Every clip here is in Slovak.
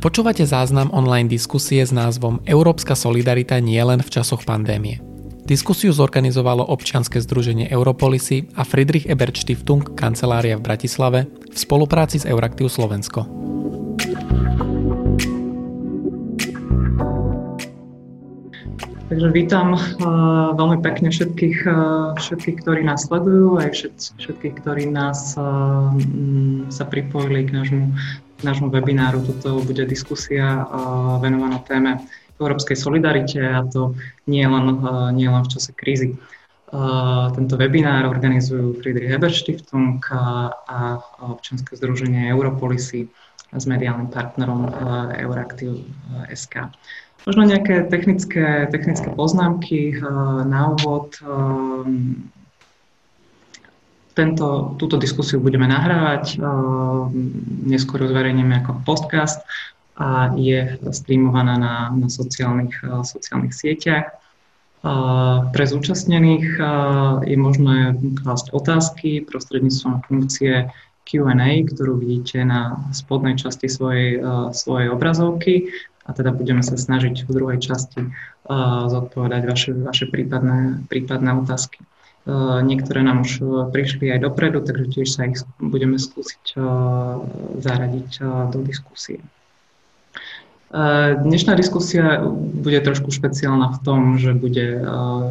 Počúvate záznam online diskusie s názvom Európska solidarita nie len v časoch pandémie. Diskusiu zorganizovalo občianske združenie Europolisy a Friedrich Ebert Stiftung kancelária v Bratislave v spolupráci s Euraktiv Slovensko. Takže vítam uh, veľmi pekne všetkých, uh, všetkých, ktorí nás sledujú, aj všet, všetkých, ktorí nás uh, m, sa pripojili k nášmu nášmu webináru. Toto bude diskusia venovaná téme európskej solidarite a to nie len, nie len v čase krízy. Tento webinár organizujú Friedrich Heber a občianske združenie Europolisy s mediálnym partnerom Euraktiv SK. Možno nejaké technické, technické poznámky na úvod tento, túto diskusiu budeme nahrávať, neskôr ju ako podcast a je streamovaná na, na sociálnych, sociálnych sieťach. Pre zúčastnených je možné klásť otázky prostredníctvom funkcie Q&A, ktorú vidíte na spodnej časti svojej, svojej obrazovky a teda budeme sa snažiť v druhej časti zodpovedať vaše, vaše prípadné, prípadné otázky. Eh, niektoré nám už eh, prišli aj dopredu, takže tiež sa ich budeme skúsiť eh, zaradiť do diskusie. Dnešná diskusia bude trošku špeciálna v tom, že bude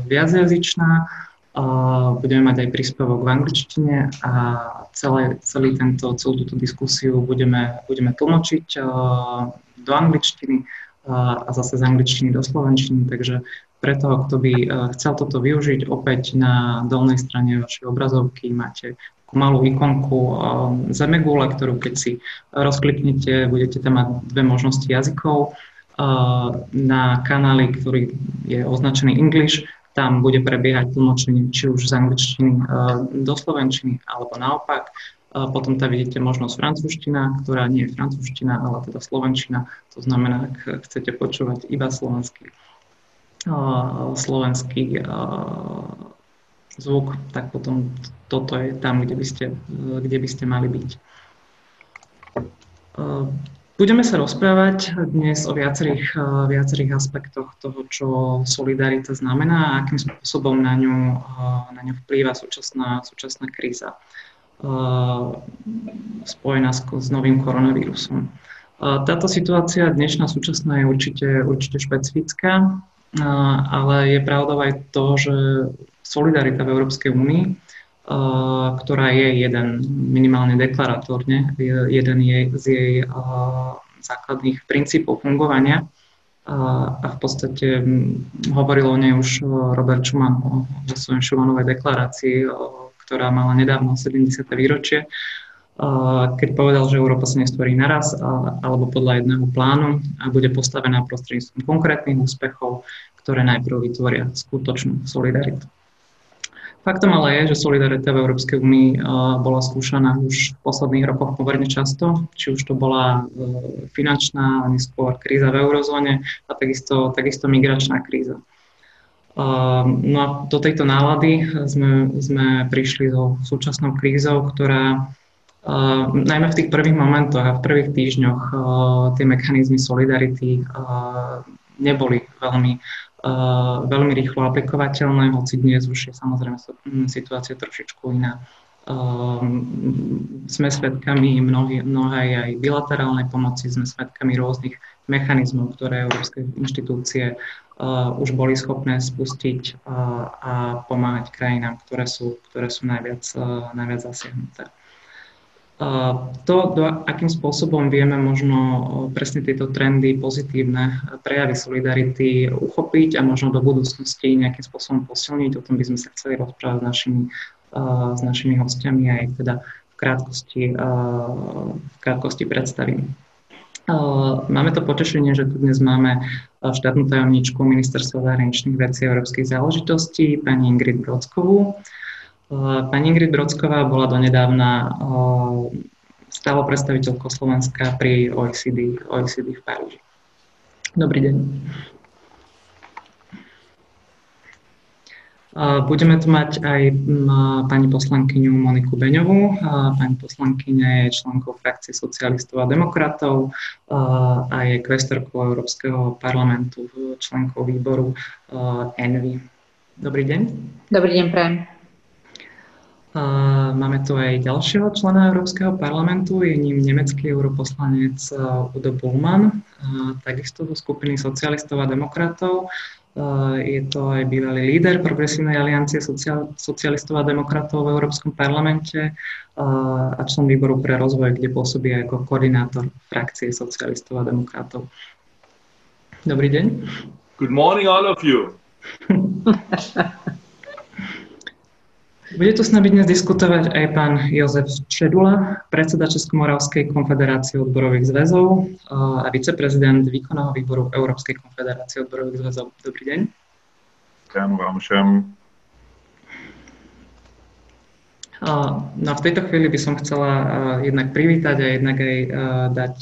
viacjazyčná, budeme mať aj príspevok v angličtine a celé, celý tento, celú túto diskusiu budeme, budeme tlmočiť do angličtiny a zase z angličtiny do slovenčiny, takže pre toho, kto by eh, chcel toto využiť, opäť na dolnej strane vašej obrazovky máte takú malú ikonku eh, zemegule, ktorú keď si rozkliknete, budete tam mať dve možnosti jazykov. Eh, na kanáli, ktorý je označený English, tam bude prebiehať tlmočenie či už z angličtiny do slovenčiny, alebo naopak. Potom tam vidíte možnosť francúzština, ktorá nie je francúzština, ale teda slovenčina. To znamená, ak chcete počúvať iba slovenský slovenský zvuk, tak potom toto je tam, kde by ste, kde by ste mali byť. Budeme sa rozprávať dnes o viacerých, viacerých aspektoch toho, čo solidarita znamená a akým spôsobom na ňu, na ňu vplýva súčasná, súčasná kríza spojená s, s novým koronavírusom. Táto situácia dnešná súčasná je určite, určite špecifická ale je pravdou aj to, že solidarita v Európskej únii, ktorá je jeden minimálne deklaratórne, jeden z jej základných princípov fungovania, a v podstate hovoril o nej už Robert Schuman o svojej Schumanovej deklarácii, ktorá mala nedávno 70. výročie keď povedal, že Európa sa nestvorí naraz alebo podľa jedného plánu a bude postavená prostredníctvom konkrétnych úspechov, ktoré najprv vytvoria skutočnú solidaritu. Faktom ale je, že solidarita v Európskej únii bola skúšaná už v posledných rokoch pomerne často, či už to bola e, finančná, neskôr kríza v eurozóne a takisto, takisto migračná kríza. No a do tejto nálady sme, sme prišli so súčasnou krízou, ktorá Najmä v tých prvých momentoch a v prvých týždňoch uh, tie mechanizmy solidarity uh, neboli veľmi, uh, veľmi rýchlo aplikovateľné, hoci dnes už je samozrejme situácia trošičku iná. Uh, sme svedkami mnohé, aj bilaterálnej pomoci, sme svedkami rôznych mechanizmov, ktoré európske inštitúcie uh, už boli schopné spustiť uh, a pomáhať krajinám, ktoré sú, ktoré sú najviac, najviac zasiahnuté. To, do akým spôsobom vieme možno presne tieto trendy, pozitívne prejavy solidarity uchopiť a možno do budúcnosti nejakým spôsobom posilniť, o tom by sme sa chceli rozprávať s našimi, s našimi hostiami aj teda v krátkosti, v krátkosti predstavím. Máme to potešenie, že tu dnes máme štátnu tajomničku Ministerstva zahraničných vecí a európskych záležitostí, pani Ingrid Brodskovú. Pani Ingrid Brodsková bola donedávna stále predstaviteľkou Slovenska pri OECD, OECD v Paríži. Dobrý deň. Budeme tu mať aj pani poslankyňu Moniku Beňovú. Pani poslankyňa je členkou frakcie socialistov a demokratov a je kvestorkou Európskeho parlamentu, členkou výboru ENVY. Dobrý deň. Dobrý deň, prajem. Máme tu aj ďalšieho člena Európskeho parlamentu, je ním nemecký europoslanec Udo Bullmann, takisto zo skupiny socialistov a demokratov. Je to aj bývalý líder Progresívnej aliancie sociál, socialistov a demokratov v Európskom parlamente a člen výboru pre rozvoj, kde pôsobí ako koordinátor frakcie socialistov a demokratov. Dobrý deň. Good morning all of you. Bude tu s nami dnes diskutovať aj pán Jozef Čedula, predseda Českomoravskej konfederácie odborových zväzov a viceprezident výkonného výboru Európskej konfederácie odborových zväzov. Dobrý deň. Ďakujem vám všem. No v tejto chvíli by som chcela jednak privítať a jednak aj dať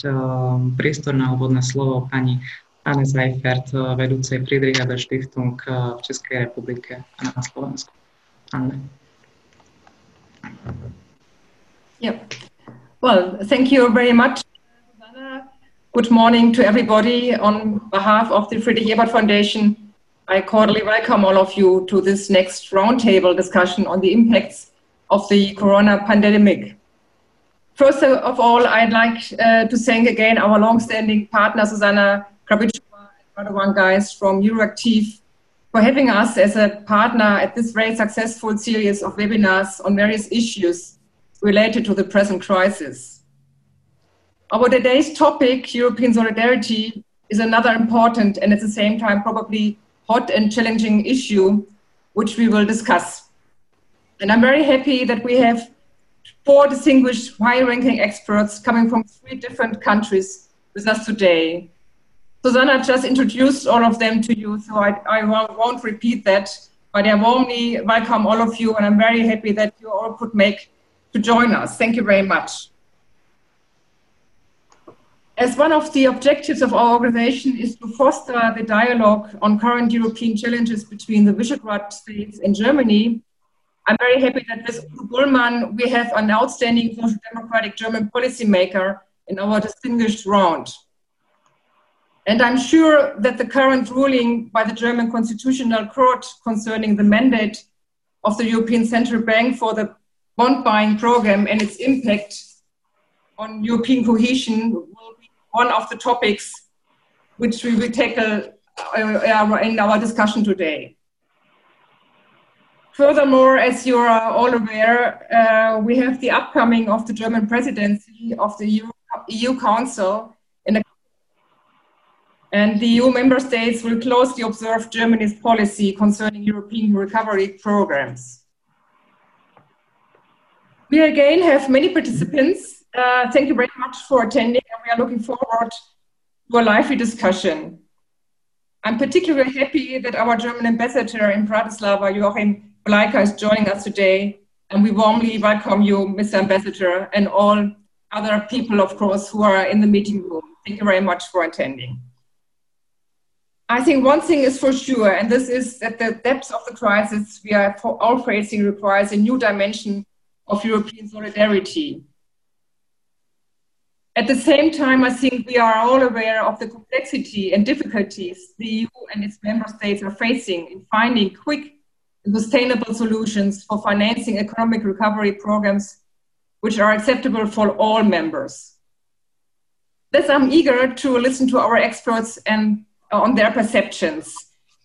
priestor na úvodné slovo pani Anne Seifert, vedúcej Friedrich Ebert Stiftung v Českej republike a na Slovensku. Anne. Yeah. Well, thank you very much, Susanna. Good morning to everybody. On behalf of the Friedrich Ebert Foundation, I cordially welcome all of you to this next roundtable discussion on the impacts of the corona pandemic. First of all, I'd like uh, to thank again our long-standing partner, Susanna Krabichova and Radovan Guys from Euractiv for having us as a partner at this very successful series of webinars on various issues related to the present crisis. Our today's topic, European solidarity, is another important and at the same time probably hot and challenging issue which we will discuss. And I'm very happy that we have four distinguished high ranking experts coming from three different countries with us today. Susanna just introduced all of them to you, so I, I won't repeat that. But I warmly welcome all of you, and I'm very happy that you all could make to join us. Thank you very much. As one of the objectives of our organization is to foster the dialogue on current European challenges between the Visegrad states and Germany, I'm very happy that with Udo Bullmann, we have an outstanding social democratic German policymaker in our distinguished round. And I'm sure that the current ruling by the German Constitutional Court concerning the mandate of the European Central Bank for the bond buying program and its impact on European cohesion will be one of the topics which we will tackle uh, in our discussion today. Furthermore, as you are all aware, uh, we have the upcoming of the German presidency of the EU, EU Council and the EU member states will closely observe Germany's policy concerning European recovery programs. We again have many participants. Uh, thank you very much for attending, and we are looking forward to a lively discussion. I'm particularly happy that our German ambassador in Bratislava, Joachim Bleika, is joining us today, and we warmly welcome you, Mr. Ambassador, and all other people, of course, who are in the meeting room. Thank you very much for attending. I think one thing is for sure, and this is that the depth of the crisis we are all facing requires a new dimension of European solidarity. At the same time, I think we are all aware of the complexity and difficulties the EU and its member states are facing in finding quick and sustainable solutions for financing economic recovery programs which are acceptable for all members. Thus, I'm eager to listen to our experts and on their perceptions.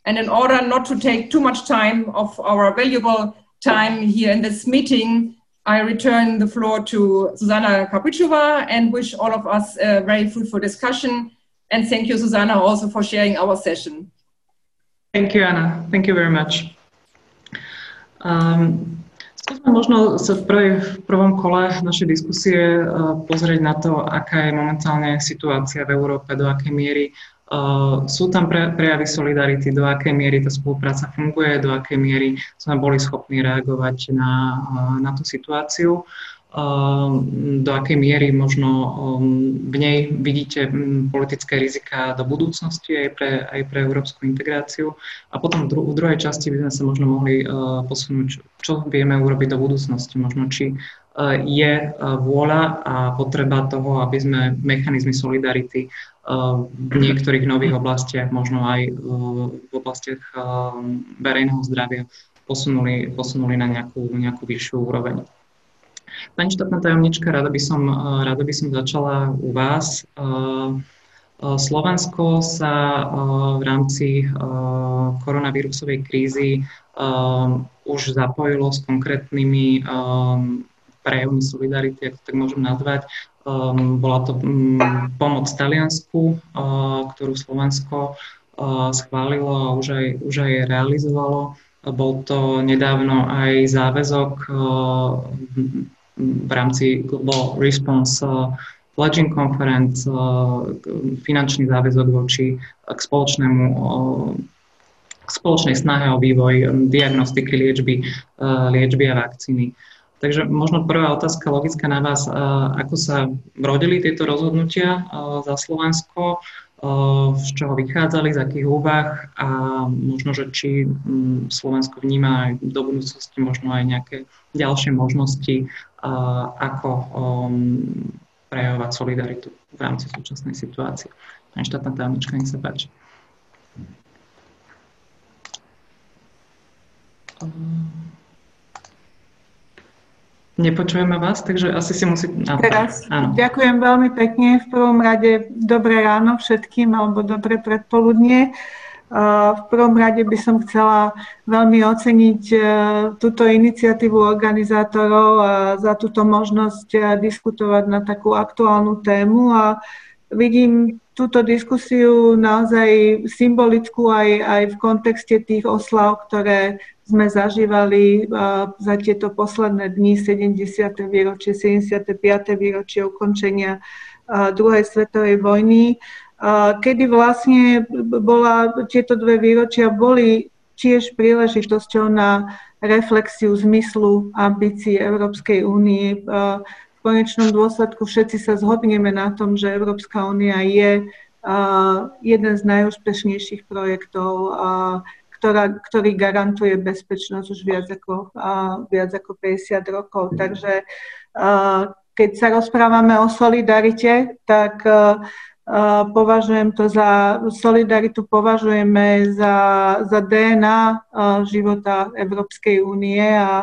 And in order not to take too much time of our valuable time here in this meeting, I return the floor to Susanna Kapichova and wish all of us a very fruitful discussion. And thank you, Susanna, also for sharing our session. Thank you, Anna. Thank you very much. Um, skúsme možno sa v, prvej, v prvom kole našej diskusie uh, pozrieť na to, aká je momentálne situácia v Európe, do akej miery Uh, sú tam pre, prejavy solidarity, do akej miery tá spolupráca funguje, do akej miery sme boli schopní reagovať na, uh, na tú situáciu. do akej miery možno v nej vidíte politické rizika do budúcnosti aj pre, aj pre európsku integráciu. A potom v druhej časti by sme sa možno mohli posunúť, čo vieme urobiť do budúcnosti. Možno či je vôľa a potreba toho, aby sme mechanizmy solidarity v niektorých nových oblastiach, možno aj v oblastiach verejného zdravia, posunuli, posunuli na nejakú, nejakú vyššiu úroveň. Pani štátna tajomnička, rada by som, eh, rada by som začala u vás. Eh, eh, Slovensko sa v rámci koronavírusovej krízy už zapojilo s konkrétnymi prejavmi solidarity, ak to tak môžem nazvať. Bola to mm, pomoc Taliansku, ktorú Slovensko schválilo a už aj, už aj realizovalo. Bol to nedávno aj záväzok v rámci Global Response uh, Pledging Conference, uh, finančný záväzok voči k spoločnému k spoločnej snahe o vývoj um, diagnostiky liečby, uh, liečby a vakcíny. Takže možno prvá otázka logická na vás, ako sa rodili tieto rozhodnutia za Slovensko, z čoho vychádzali, z akých úvah a možno, že či um, Slovensko vníma aj do budúcnosti možno aj nejaké ďalšie možnosti ako um, prejavovať solidaritu v rámci súčasnej situácie. Pani štátna tajomnička, nech sa páči. Nepočujeme vás, takže asi si musí... No, Teraz áno. ďakujem veľmi pekne. V prvom rade dobré ráno všetkým alebo dobré predpoludnie. V prvom rade by som chcela veľmi oceniť e, túto iniciatívu organizátorov a za túto možnosť e, diskutovať na takú aktuálnu tému a vidím túto diskusiu naozaj symbolickú aj, aj v kontexte tých oslav, ktoré sme zažívali za tieto posledné dni, 70. výročie, 75. výročie ukončenia druhej svetovej vojny kedy vlastne bola, tieto dve výročia boli tiež príležitosťou na reflexiu zmyslu ambícií Európskej únie. V konečnom dôsledku všetci sa zhodneme na tom, že Európska únia je jeden z najúspešnejších projektov, ktorá, ktorý garantuje bezpečnosť už viac ako, viac ako 50 rokov. Takže keď sa rozprávame o solidarite, tak Považujem to za, solidaritu považujeme za, za DNA života Európskej únie a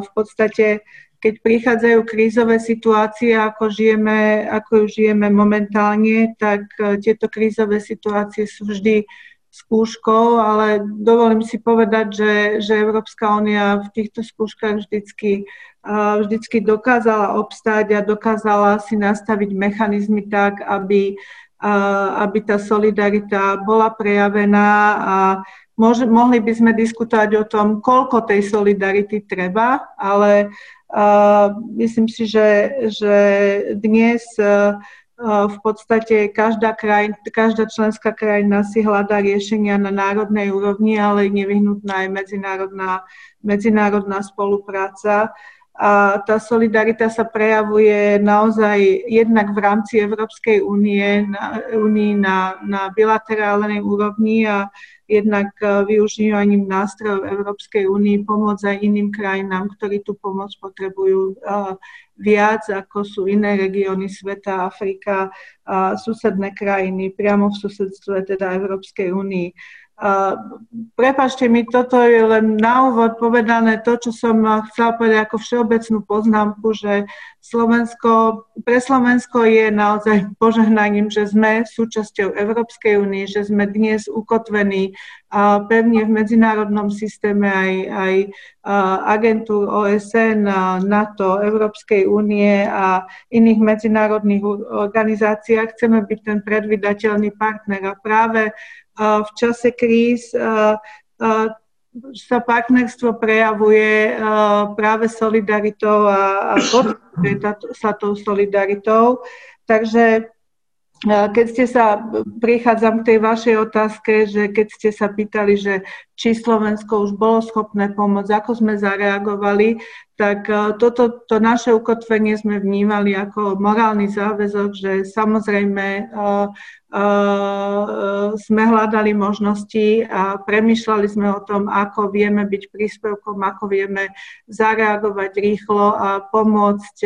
v podstate keď prichádzajú krízové situácie, ako, žijeme, ako žijeme momentálne, tak tieto krízové situácie sú vždy skúškou, ale dovolím si povedať, že, že Európska únia v týchto skúškach vždycky vždycky dokázala obstáť a dokázala si nastaviť mechanizmy tak, aby, aby tá solidarita bola prejavená a môže, mohli by sme diskutovať o tom, koľko tej solidarity treba, ale uh, myslím si, že, že dnes v podstate každá, kraj, každá členská krajina si hľadá riešenia na národnej úrovni, ale je nevyhnutná aj medzinárodná, medzinárodná spolupráca. A tá solidarita sa prejavuje naozaj jednak v rámci Európskej únie na, na, na bilaterálnej úrovni a jednak e, využívaním nástrojov Európskej únie pomôcť aj iným krajinám, ktorí tú pomoc potrebujú uh, viac, ako sú iné regióny sveta, Afrika, a susedné krajiny, priamo v susedstve teda Európskej únii. Prepačte mi, toto je len na úvod povedané to, čo som chcela povedať ako všeobecnú poznámku, že Slovensko, pre Slovensko je naozaj požehnaním, že sme súčasťou Európskej únie, že sme dnes ukotvení pevne v medzinárodnom systéme aj, aj agentúr OSN, NATO, Európskej únie a iných medzinárodných organizáciách. Chceme byť ten predvydateľný partner a práve v čase kríz sa partnerstvo prejavuje práve solidaritou a, a sa tou solidaritou. Takže keď ste sa, prichádzam k tej vašej otázke, že keď ste sa pýtali, že či Slovensko už bolo schopné pomôcť, ako sme zareagovali, tak e, toto to naše ukotvenie sme vnímali ako morálny záväzok, že samozrejme uh, uh, sme hľadali možnosti a premyšľali sme o tom, ako vieme byť príspevkom, ako vieme zareagovať rýchlo a pomôcť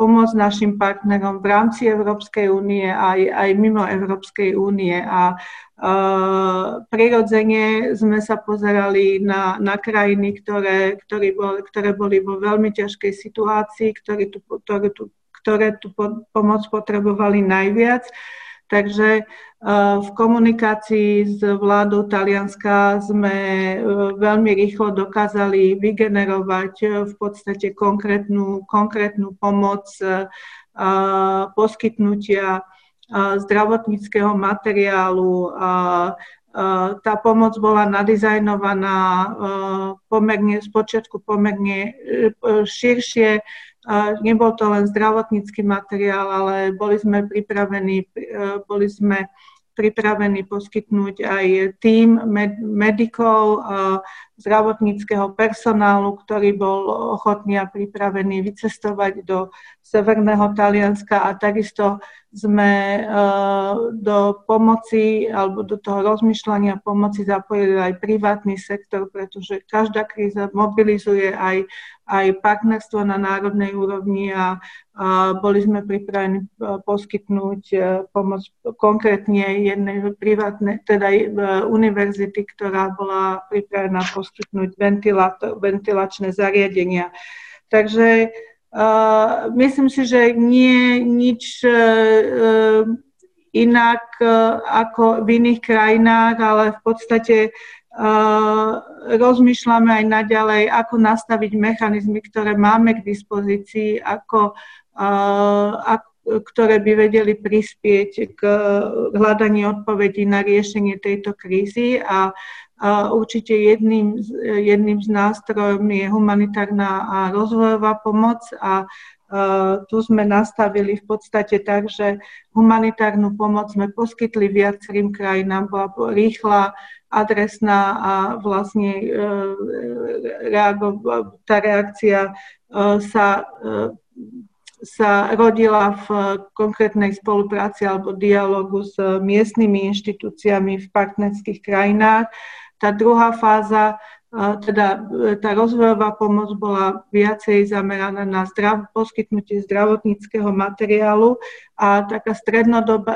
pomôcť našim partnerom v rámci Európskej únie aj, aj mimo Európskej únie. A uh, prirodzene sme sa pozerali na, na krajiny, ktoré, ktoré, bol, ktoré boli vo veľmi ťažkej situácii, ktoré tu, ktoré tu, ktoré tu pomoc potrebovali najviac. Takže v komunikácii s vládou Talianska sme e, veľmi rýchlo dokázali vygenerovať e, v podstate konkrétnu, konkrétnu pomoc e, poskytnutia zdravotníckého materiálu. Tá pomoc bola nadizajnovaná pomerne, z počiatku pomerne širšie Nebol to len zdravotnícky materiál, ale boli sme pripravení, e, boli sme pripravení poskytnúť aj tým med- medikov, zdravotníckého personálu, ktorý bol ochotný a pripravený vycestovať do Severného Talianska a takisto sme do pomoci alebo do toho rozmýšľania pomoci zapojili aj privátny sektor, pretože každá kríza mobilizuje aj, aj partnerstvo na národnej úrovni a, a boli sme pripravení poskytnúť pomoc konkrétne jednej privátnej, teda univerzity, ktorá bola pripravená poskytnúť poskytnúť ventilačné zariadenia. Takže uh, myslím si, že nie nič uh, inak uh, ako v iných krajinách, ale v podstate uh, rozmýšľame aj naďalej, ako nastaviť mechanizmy, ktoré máme k dispozícii, ako, uh, ako ktoré by vedeli prispieť k hľadaní odpovedí na riešenie tejto krízy. A a určite jedným, jedným z nástrojov je humanitárna a rozvojová pomoc. A tu sme nastavili v podstate tak, že humanitárnu pomoc sme poskytli viacerým krajinám, bola rýchla, adresná a vlastne e, reago, tá reakcia e, sa, e, sa rodila v konkrétnej spolupráci alebo dialogu s miestnymi inštitúciami v partnerských krajinách. Tá druhá fáza teda e, tá rozvojová pomoc bola viacej zameraná na zdrav, poskytnutie zdravotníckého materiálu a taká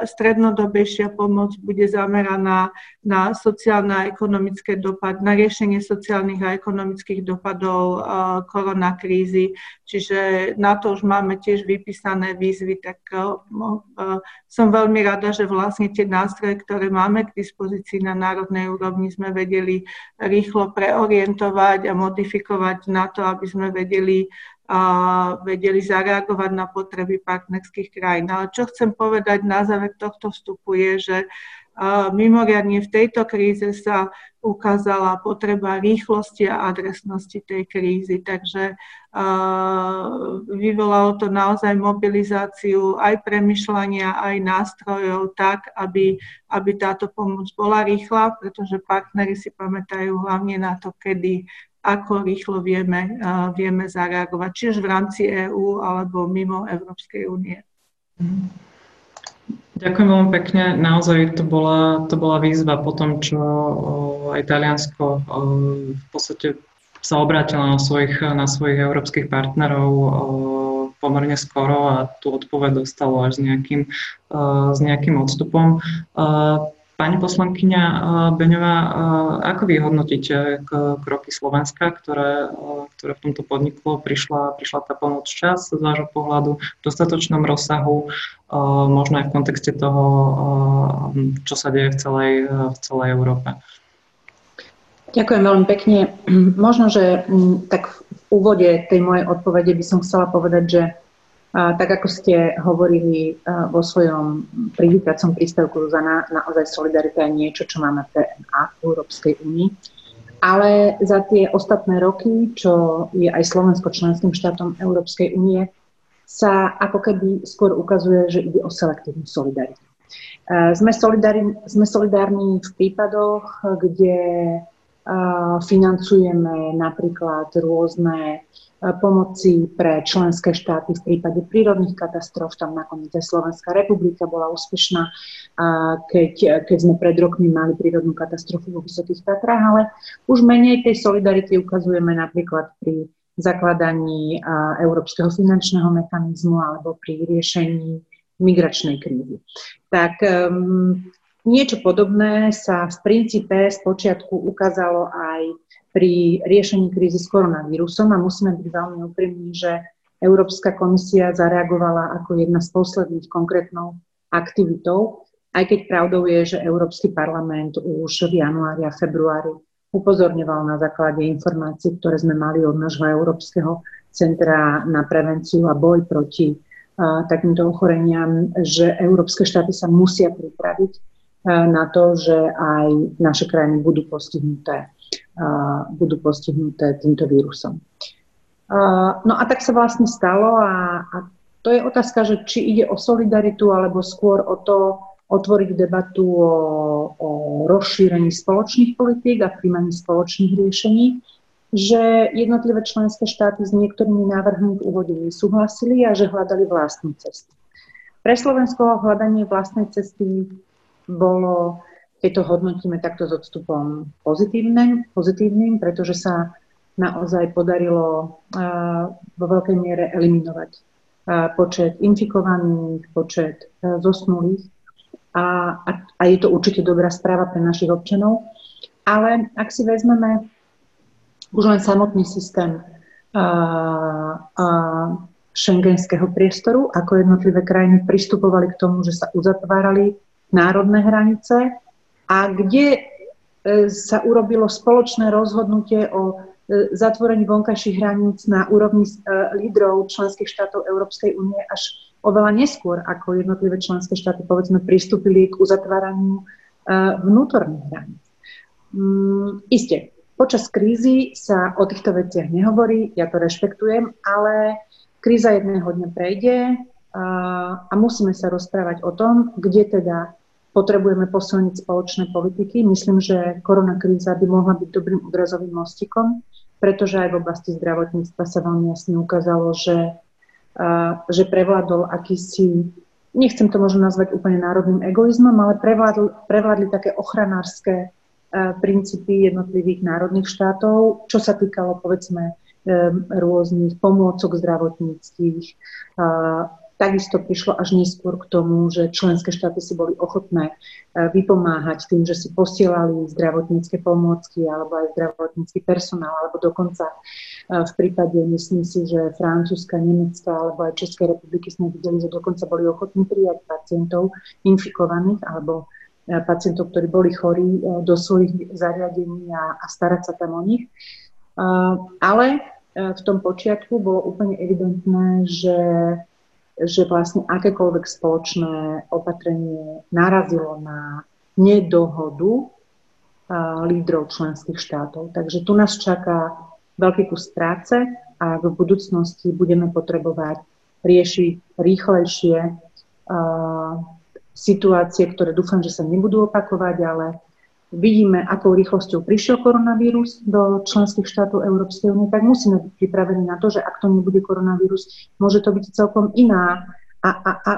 strednodobejšia pomoc bude zameraná na sociálne a ekonomické dopad, na riešenie sociálnych a ekonomických dopadov uh, koronakrízy. Čiže na to už máme tiež vypísané výzvy, tak uh, uh, som veľmi rada, že vlastne tie nástroje, ktoré máme k dispozícii na národnej úrovni, sme vedeli rýchlo pre orientovať a modifikovať na to, aby sme vedeli, vedeli zareagovať na potreby partnerských krajín. Ale čo chcem povedať na záver tohto vstupu je, že mimoriadne v tejto kríze sa ukázala potreba rýchlosti a adresnosti tej krízy. Takže vyvolalo to naozaj mobilizáciu aj premyšľania, aj nástrojov tak, aby, aby táto pomoc bola rýchla, pretože partnery si pamätajú hlavne na to, kedy ako rýchlo vieme, vieme zareagovať, či už v rámci EÚ alebo mimo Európskej únie. Ďakujem veľmi pekne. Naozaj to bola, to bola výzva po tom, čo aj Taliansko v podstate sa obrátilo na svojich, na svojich európskych partnerov pomerne skoro a tú odpoveď dostalo až s nejakým, s nejakým odstupom. Pani poslankyňa eh, Beňová, eh, ako vy hodnotíte kroky Slovenska, ktoré, eh, ktoré v tomto podniklo? Prišla, prišla tá pomoc čas z vášho pohľadu v dostatočnom rozsahu, možno aj v kontexte toho, čo sa deje v celej, v celej Európe? Ďakujem veľmi pekne. Možno, že mm, tak v úvode tej mojej odpovede by som chcela povedať, že tak ako ste hovorili a, vo svojom privítacom prístavku Zuzana, naozaj solidarita je niečo, čo máme v DNA v Európskej únii. Ale za tie ostatné roky, čo je aj Slovensko členským štátom Európskej únie, sa ako keby skôr ukazuje, že ide o selektívnu solidaritu. Sme solidárni, sme solidárni v prípadoch, kde financujeme napríklad rôzne pomoci pre členské štáty v prípade prírodných katastrof. Tam nakoniec aj Slovenská republika bola úspešná, keď, keď sme pred rokmi mali prírodnú katastrofu vo Vysokých Tatrách, ale už menej tej solidarity ukazujeme napríklad pri zakladaní Európskeho finančného mechanizmu alebo pri riešení migračnej krízy. Tak um, niečo podobné sa v princípe z počiatku ukázalo aj pri riešení krízy s koronavírusom a musíme byť veľmi úprimní, že Európska komisia zareagovala ako jedna z posledných konkrétnou aktivitou, aj keď pravdou je, že Európsky parlament už v januári a februári upozorňoval na základe informácií, ktoré sme mali od nášho Európskeho centra na prevenciu a boj proti takýmto ochoreniam, že európske štáty sa musia pripraviť na to, že aj naše krajiny budú postihnuté budú postihnuté týmto vírusom. No a tak sa vlastne stalo a, a to je otázka, že či ide o solidaritu alebo skôr o to otvoriť debatu o, o rozšírení spoločných politík a príjmaní spoločných riešení, že jednotlivé členské štáty s niektorými návrhmi v úvode nesúhlasili a že hľadali vlastnú cestu. Pre Slovensko hľadanie vlastnej cesty bolo keď to hodnotíme takto s odstupom pozitívnym, pozitívnym pretože sa naozaj podarilo vo veľkej miere eliminovať počet infikovaných, počet zosnulých a, a, a je to určite dobrá správa pre našich občanov. Ale ak si vezmeme už len samotný systém a, a šengenského priestoru, ako jednotlivé krajiny pristupovali k tomu, že sa uzatvárali národné hranice, a kde e, sa urobilo spoločné rozhodnutie o e, zatvorení vonkajších hraníc na úrovni e, lídrov členských štátov Európskej únie až oveľa neskôr, ako jednotlivé členské štáty povedzme pristúpili k uzatváraniu vnútorných hraníc. Mm, isté, počas krízy sa o týchto veciach nehovorí, ja to rešpektujem, ale kríza jedného dňa prejde a, musíme sa rozprávať o tom, kde teda potrebujeme posilniť spoločné politiky. Myslím, že koronakríza by mohla byť dobrým odrazovým mostikom, pretože aj v oblasti zdravotníctva sa veľmi jasne ukázalo, že, že prevládol akýsi, nechcem to možno nazvať úplne národným egoizmom, ale prevládli, prevládli také ochranárske princípy jednotlivých národných štátov, čo sa týkalo povedzme rôznych pomôcok zdravotníckých, Takisto prišlo až neskôr k tomu, že členské štáty si boli ochotné e, vypomáhať tým, že si posielali zdravotnícke pomôcky alebo aj zdravotnícky personál, alebo dokonca e, v prípade, myslím si, že Francúzska, Nemecka alebo aj Českej republiky sme videli, že dokonca boli ochotní prijať pacientov infikovaných alebo e, pacientov, ktorí boli chorí do svojich zariadení a, a starať sa tam o nich. Ale v tom počiatku bolo úplne evidentné, že že vlastne akékoľvek spoločné opatrenie narazilo na nedohodu lídrov členských štátov. Takže tu nás čaká veľký kus práce a v budúcnosti budeme potrebovať riešiť rýchlejšie situácie, ktoré dúfam, že sa nebudú opakovať, ale vidíme, akou rýchlosťou prišiel koronavírus do členských štátov Európskej únie, tak musíme byť pripravení na to, že ak to nebude koronavírus, môže to byť celkom iná a, a, a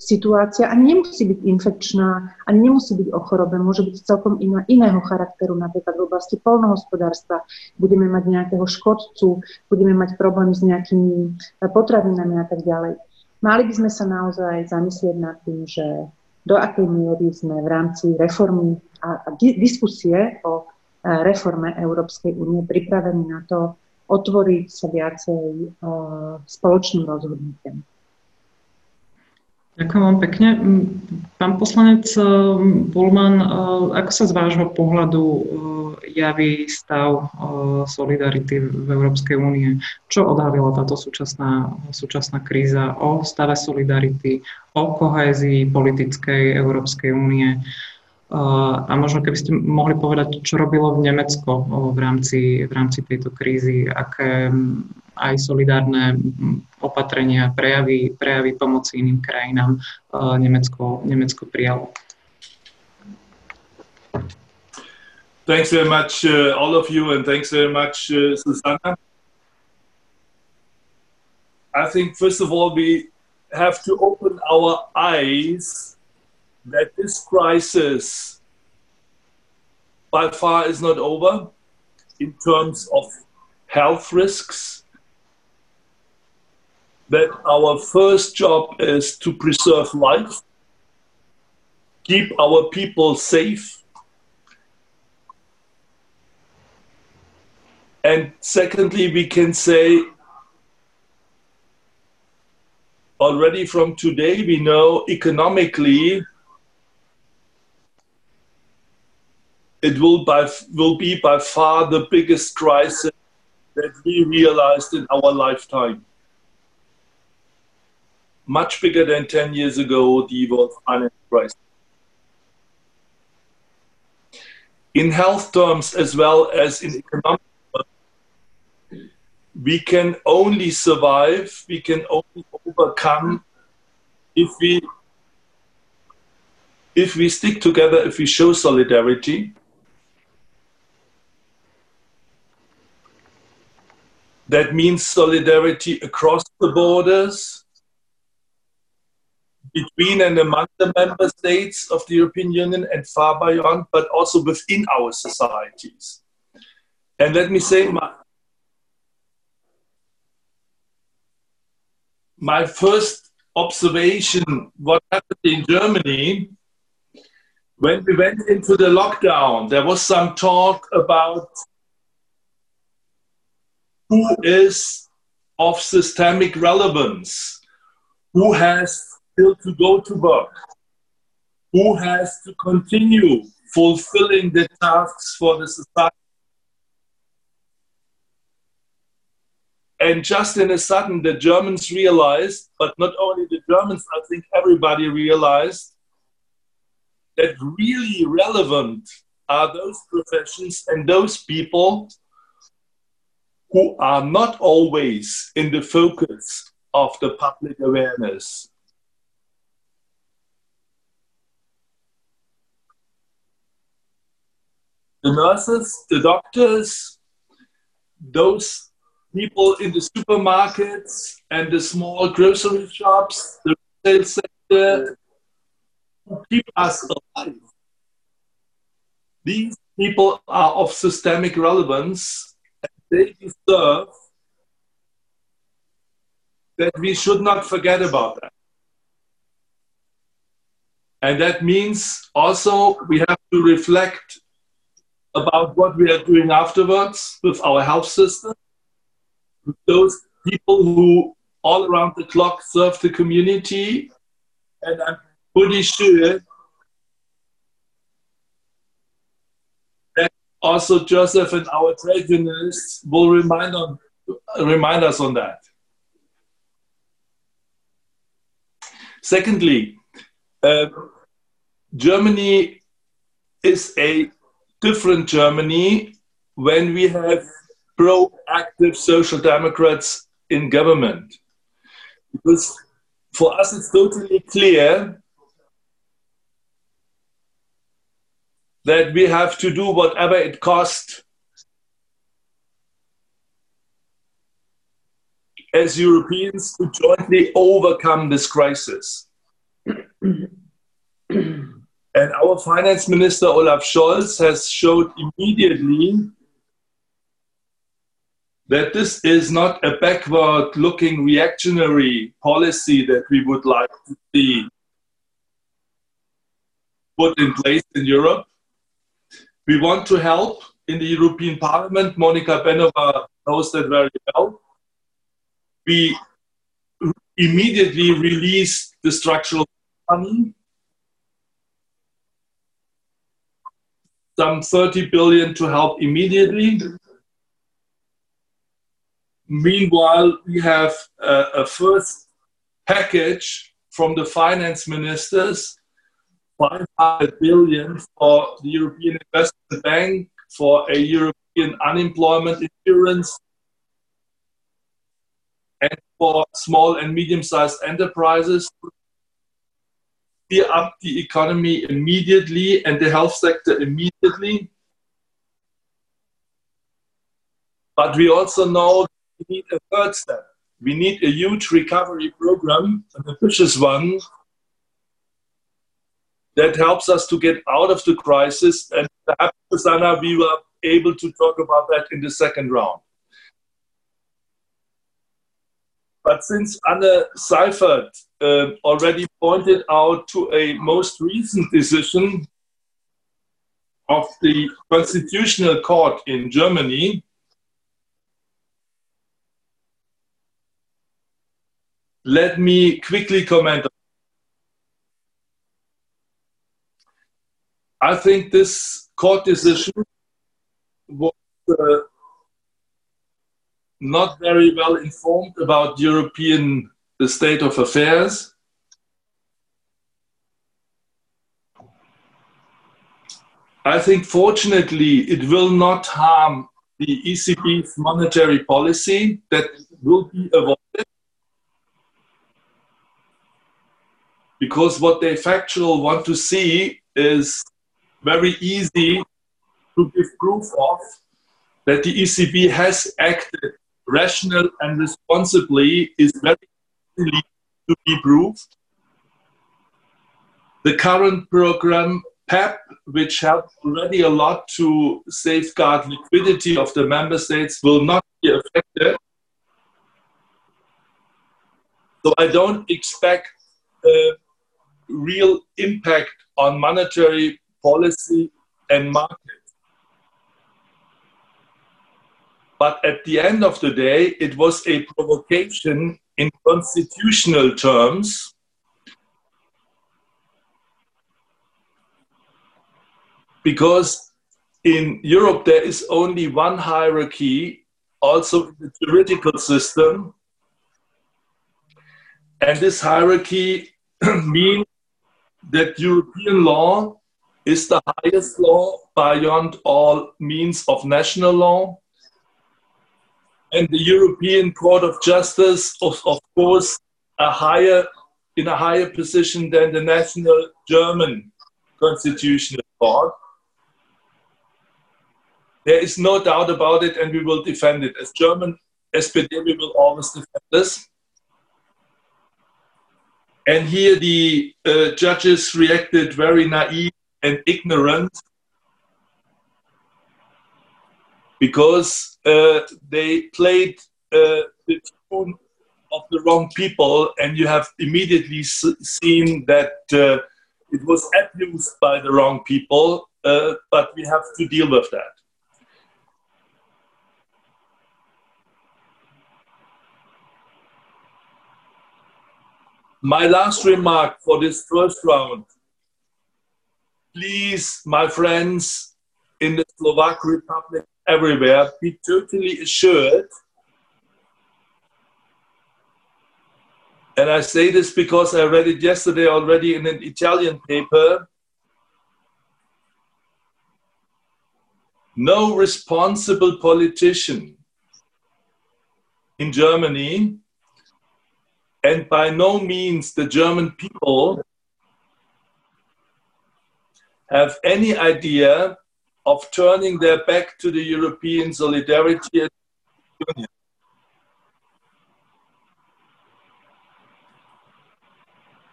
situácia a nemusí byť infekčná, a nemusí byť o chorobe, môže byť celkom iná, iného charakteru, napríklad v oblasti polnohospodárstva. Budeme mať nejakého škodcu, budeme mať problém s nejakými potravinami a tak ďalej. Mali by sme sa naozaj zamyslieť nad tým, že do akej miery sme v rámci reformy a, diskusie o e, reforme Európskej únie pripravení na to otvoriť sa viacej uh, spoločným rozhodnutiam. Ďakujem vám pekne. Pán poslanec Bulman, e, ako sa z vášho pohľadu javí stav solidarity v Európskej únie? Čo odhalila táto súčasná, súčasná kríza o stave solidarity, o kohézii politickej Európskej únie? A možno keby ste mohli povedať, čo robilo v Nemecko v rámci, v rámci tejto krízy, aké, aj solidárne opatrenia, prejavy, prejavy pomoci iným krajinám Nemecko, Nemecko prijalo. Thanks very much, uh, all of you, and thanks very much, uh, Susanna. I think, first of all, we have to open our eyes that this crisis by far is not over in terms of health risks. That our first job is to preserve life, keep our people safe, and secondly, we can say already from today, we know economically it will, by, will be by far the biggest crisis that we realized in our lifetime. Much bigger than 10 years ago, the world financial crisis. In health terms, as well as in economic terms, we can only survive, we can only overcome if we if we stick together, if we show solidarity, That means solidarity across the borders, between and among the member states of the European Union and far beyond, but also within our societies. And let me say, my, my first observation, what happened in Germany, when we went into the lockdown, there was some talk about who is of systemic relevance, who has still to go to work, who has to continue fulfilling the tasks for the society. And just in a sudden, the Germans realized, but not only the Germans, I think everybody realized that really relevant are those professions and those people who are not always in the focus of the public awareness. The nurses, the doctors, those people in the supermarkets and the small grocery shops, the retail sector, who keep us alive. These people are of systemic relevance they deserve that we should not forget about that. And that means also we have to reflect about what we are doing afterwards with our health system, with those people who all around the clock serve the community. And I'm pretty sure also Joseph and our trade unionists will remind, on, remind us on that. Secondly, uh, Germany is a different Germany when we have proactive social democrats in government. Because for us, it's totally clear that we have to do whatever it costs as Europeans to jointly overcome this crisis. and our finance minister Olaf Scholz has showed immediately that this is not a backward looking reactionary policy that we would like to see put in place in Europe. We want to help in the European Parliament. Monica Benova knows that very well. We immediately released the structural money, some 30 billion to help immediately. Meanwhile, we have a, a first package from the finance ministers 500 billion for the European Investment Bank for a European unemployment insurance and for small and medium-sized enterprises to steer up the economy immediately and the health sector immediately. But we also know we need a third step. We need a huge recovery program, an ambitious one, that helps us to get out of the crisis. And perhaps, Susanna, we were able to talk about that in the second round. But since Anne Seifert uh, already pointed out to a most recent decision of the Constitutional Court in Germany, let me quickly comment. I think this court decision was uh, not very well informed about European state of affairs. I think fortunately it will not harm the ECB's monetary policy that will be avoided because what they factual want to see is very easy to give proof of that the ECB has acted rational and responsibly is very easily to be proved. The current program PEP, which helped already a lot to safeguard liquidity of the member states, will not be affected. So I don't expect a real impact on monetary policy and market. But at the end of the day, it was a provocation in constitutional terms. Because in Europe, there is only one hierarchy, also in the juridical system. And this hierarchy means that European law is the highest law beyond all means of national law and the European Court of Justice, of, of course, a higher in a higher position than the national German constitutional court. There is no doubt about it, and we will defend it. As German SPD, we will always defend this. And here the uh, judges reacted very naive and ignorant because uh, they played uh, the tune of the wrong people, and you have immediately seen that uh, it was abused by the wrong people, uh, but we have to deal with that. My last remark for this first round. Please, my friends in the Slovak Republic, everywhere, be totally assured. And I say this because I read it yesterday already in an Italian paper. No responsible politician in Germany, and by no means the German people, have any idea of turning their back to the European solidarity and union.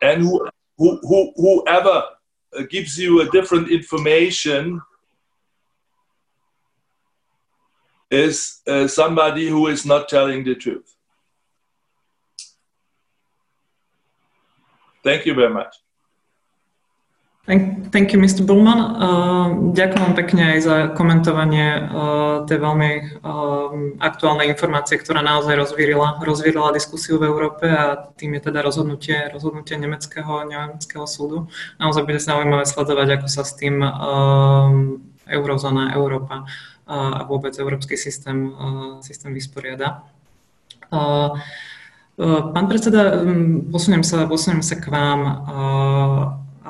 And who, who, who, whoever gives you a different information is uh, somebody who is not telling the truth. Thank you very much. Thank, you, Mr. Bullman. Uh, ďakujem pekne aj za komentovanie uh, tej veľmi uh, aktuálnej informácie, ktorá naozaj rozvírila, rozvírila diskusiu v Európe a tým je teda rozhodnutie, rozhodnutie nemeckého, nemeckého súdu. Naozaj bude zaujímavé sledovať, ako sa s tým uh, eurozóna, Európa uh, a vôbec európsky systém, uh, systém vysporiada. Uh, uh, pán predseda, um, posuniem sa, posuniem sa k vám.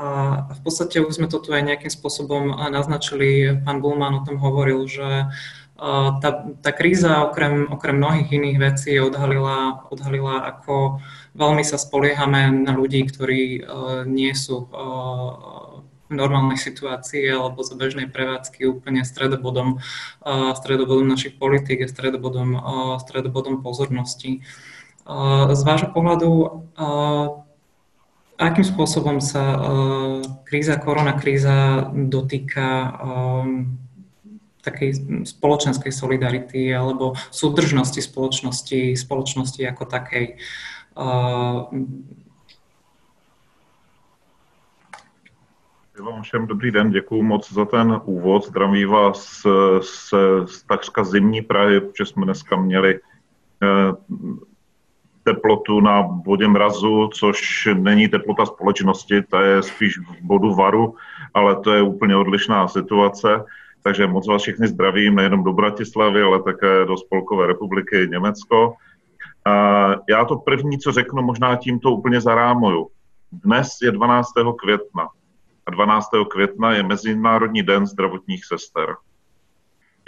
A v podstate už sme to tu aj nejakým spôsobom naznačili, pán Bulman o tom hovoril, že tá, tá kríza okrem, okrem mnohých iných vecí odhalila, odhalila, ako veľmi sa spoliehame na ľudí, ktorí nie sú v normálnej situácii alebo za bežnej prevádzky úplne stredobodom, stredobodom našich politik a stredobodom, stredobodom pozornosti. Z vášho pohľadu, akým spôsobom sa kríza, korona kríza dotýka takej spoločenskej solidarity alebo súdržnosti spoločnosti, spoločnosti ako takej. vám všem dobrý den, děkuji moc za ten úvod. Zdraví vás z, z takřka zimní Prahy, protože jsme dneska měli eh, teplotu na bodě mrazu, což není teplota společnosti, ta je spíš v bodu varu, ale to je úplně odlišná situace. Takže moc vás všechny zdravím, nejenom do Bratislavy, ale také do Spolkové republiky Německo. Já to první, co řeknu, možná tímto úplně zarámuju. Dnes je 12. května a 12. května je Mezinárodní den zdravotních sester.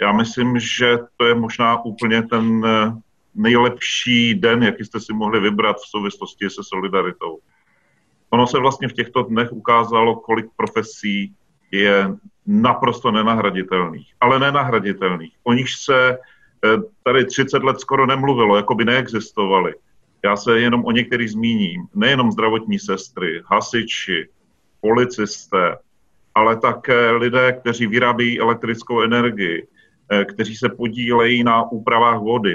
Já myslím, že to je možná úplně ten eh, nejlepší den, jaký jste si mohli vybrat v souvislosti se solidaritou. Ono se vlastně v těchto dnech ukázalo, kolik profesí je naprosto nenahraditelných, ale nenahraditelných. O nich se eh, tady 30 let skoro nemluvilo, jako by neexistovaly. Já se jenom o některých zmíním. Nejenom zdravotní sestry, hasiči, policisté, ale také lidé, kteří vyrábějí elektrickou energii, eh, kteří se podílejí na úpravách vody,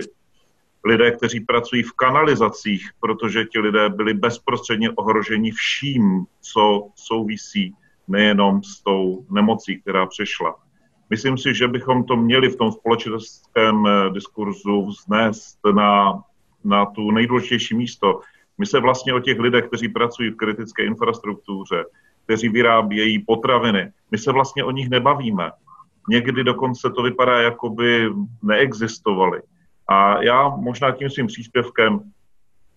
lidé, kteří pracují v kanalizacích, protože ti lidé byli bezprostředně ohroženi vším, co souvisí nejenom s tou nemocí, která přišla. Myslím si, že bychom to měli v tom společenském eh, diskurzu vznést na, na tu nejdůležitější místo. My se vlastně o těch lidech, kteří pracují v kritické infrastruktuře, kteří vyrábějí potraviny, my se vlastně o nich nebavíme. Někdy dokonce to vypadá, jako by neexistovali. A já možná tím svým příspěvkem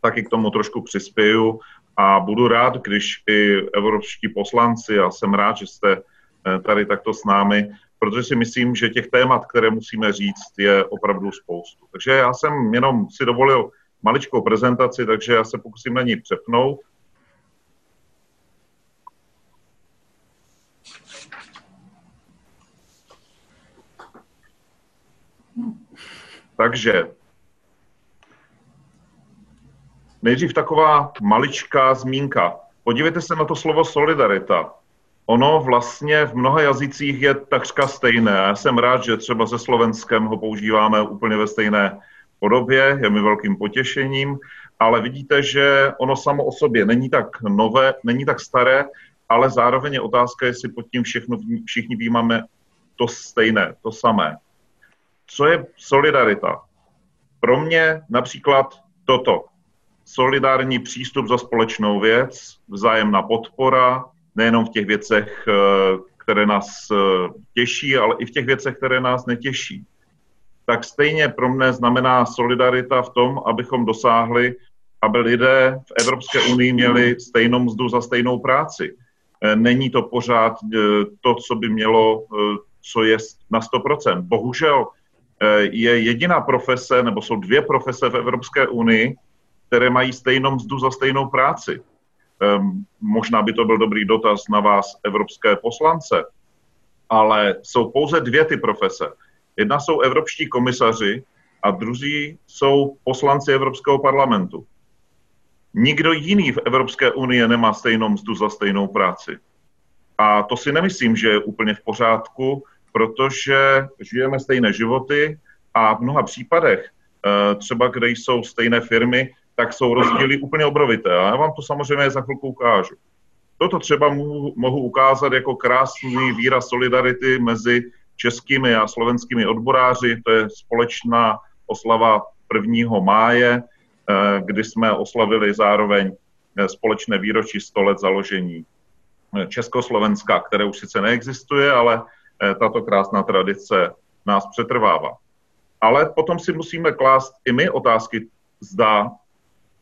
taky k tomu trošku přispěju a budu rád, když i evropští poslanci, a jsem rád, že jste eh, tady takto s námi, protože si myslím, že těch témat, které musíme říct, je opravdu spoustu. Takže já jsem jenom si dovolil maličkou prezentaci, takže já se pokusím na ní přepnout. Takže nejdřív taková maličká zmínka. Podívejte se na to slovo solidarita. Ono vlastně v mnoha jazycích je takřka stejné. Já jsem rád, že třeba se Slovenskem ho používáme úplně ve stejné podobě, je mi velkým potěšením, ale vidíte, že ono samo o sobě není tak nové, není tak staré, ale zároveň je otázka, jestli pod tím všechno, všichni vnímáme to stejné, to samé. Co je solidarita? Pro mě například toto. Solidární přístup za společnou věc, vzájemná podpora, nejenom v těch věcech, eh, které nás eh, těší, ale i v těch věcech, které nás netěší. Tak stejně pro mě znamená solidarita v tom, abychom dosáhli, aby lidé v Evropské unii měli stejnou mzdu za stejnou práci. Eh, není to pořád to, co by mělo, co je na 100%. Bohužel je jediná profese, nebo jsou dvě profese v Evropské unii, které mají stejnou mzdu za stejnou práci. Um, možná by to byl dobrý dotaz na vás, evropské poslance, ale jsou pouze dvě ty profese. Jedna jsou evropští komisaři a druzí jsou poslanci Evropského parlamentu. Nikdo jiný v Evropské unii nemá stejnou mzdu za stejnou práci. A to si nemyslím, že je úplně v pořádku, protože žijeme stejné životy a v mnoha případech, eh, třeba kde jsou stejné firmy, tak jsou rozdíly úplně obrovité. A já vám to samozřejmě za chvilku ukážu. Toto třeba mohu, ukázat jako krásný výraz solidarity mezi českými a slovenskými odboráři. To je společná oslava 1. máje, eh, kdy jsme oslavili zároveň eh, společné výročí 100 let založení Československa, které už sice neexistuje, ale tato krásná tradice nás přetrvává. Ale potom si musíme klást i my otázky, zda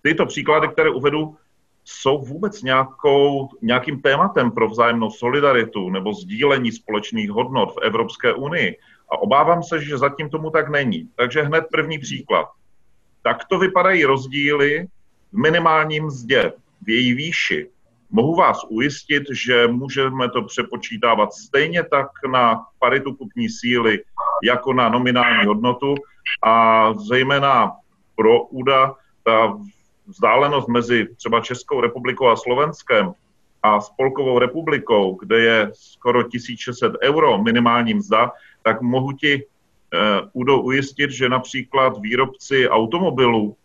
tyto příklady, které uvedu, jsou vůbec nějakou, nějakým tématem pro vzájemnou solidaritu nebo sdílení společných hodnot v Evropské unii. A obávám se, že zatím tomu tak není. Takže hned první příklad. Tak to vypadají rozdíly v minimálním mzdě, v její výši. Mohu vás ujistit, že můžeme to přepočítávat stejně tak na paritu kupní síly, jako na nominální hodnotu a zejména pro úda ta vzdálenost mezi třeba Českou republikou a Slovenskem a Spolkovou republikou, kde je skoro 1600 euro minimální mzda, tak mohu ti uh, ujistit, že například výrobci automobilů,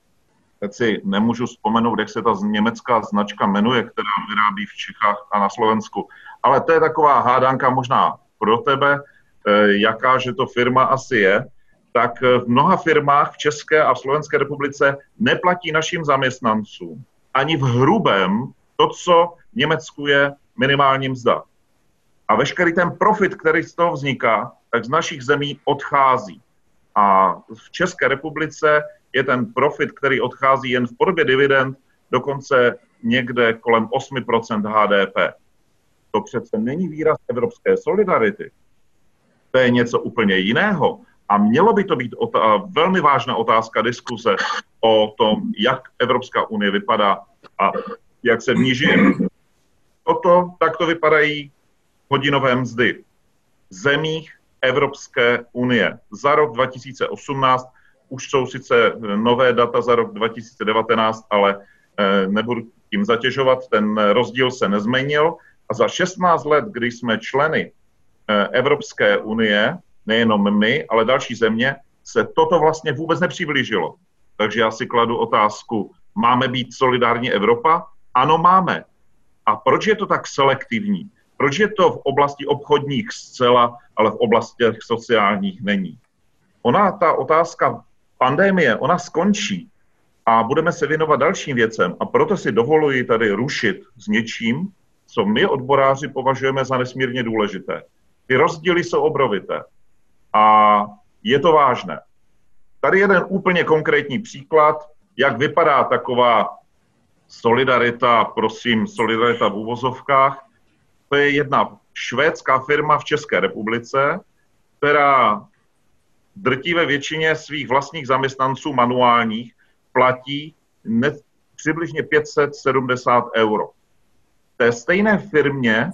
teď si nemůžu vzpomenout, jak se ta německá značka jmenuje, která vyrábí v Čechách a na Slovensku, ale to je taková hádánka možná pro tebe, uh, jaká že to firma asi je, tak v mnoha firmách v České a v Slovenské republice neplatí našim zaměstnancům ani v hrubém to, co v Německu je minimální mzda. A veškerý ten profit, který z toho vzniká, tak z našich zemí odchází. A v České republice je ten profit, který odchází jen v podobě dividend, dokonce někde kolem 8% HDP. To přece není výraz evropské solidarity. To je něco úplně jiného. A mělo by to být otá- velmi vážná otázka diskuse o tom, jak Evropská unie vypadá a jak se v ní žije. Toto takto vypadají hodinové mzdy v zemích Evropské unie. Za rok 2018 už jsou sice nové data za rok 2019, ale eh, nebudu tím zatěžovat, ten rozdíl se nezměnil. A za 16 let, kdy jsme členy eh, Evropské unie, nejenom my, ale další země, se toto vlastně vůbec nepřiblížilo. Takže já si kladu otázku, máme být solidární Evropa? Ano, máme. A proč je to tak selektivní? Proč je to v oblasti obchodních zcela, ale v oblastech sociálních není? Ona, ta otázka pandémie, ona skončí a budeme se věnovat dalším věcem a proto si dovoluji tady rušit s něčím, co my odboráři považujeme za nesmírně důležité. Ty rozdíly jsou obrovité a je to vážné. Tady jeden úplně konkrétní příklad, jak vypadá taková solidarita, prosím, solidarita v úvozovkách. To je jedna švédská firma v České republice, která drtivé většině svých vlastních zaměstnanců manuálních platí ne, přibližně 570 euro. V té stejné firmě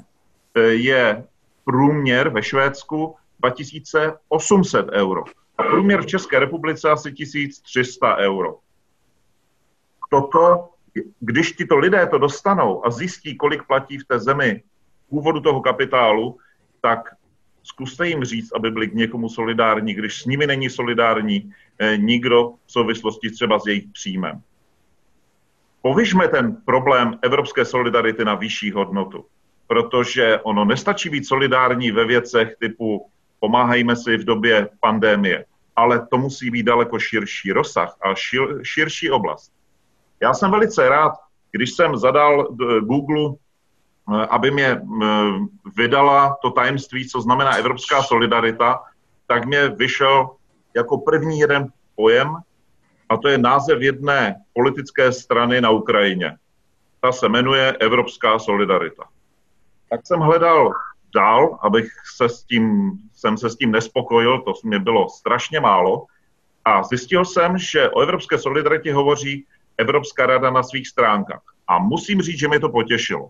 e, je průměr ve Švédsku 2800 euro. A průměr v České republice asi 1300 euro. Toto, když tito lidé to dostanou a zjistí, kolik platí v té zemi původu toho kapitálu, tak zkuste jim říct, aby byli k někomu solidární, když s nimi není solidární eh, nikdo v souvislosti třeba s jejich příjmem. Povyžme ten problém evropské solidarity na vyšší hodnotu, protože ono nestačí být solidární ve věcech typu pomáhejme si v době pandémie, ale to musí být daleko širší rozsah a šir, širší oblast. Já jsem velice rád, když jsem zadal Google, eh, aby mě eh, vydala to tajemství, co znamená evropská solidarita, tak mě vyšel jako první jeden pojem, a to je název jedné politické strany na Ukrajině. Ta se jmenuje Evropská solidarita. Tak jsem hledal dál, abych se s tím, jsem se s tím nespokojil, to mě bylo strašně málo. A zjistil jsem, že o evropské solidaritě hovoří Evropská rada na svých stránkách. A musím říct, že mě to potěšilo.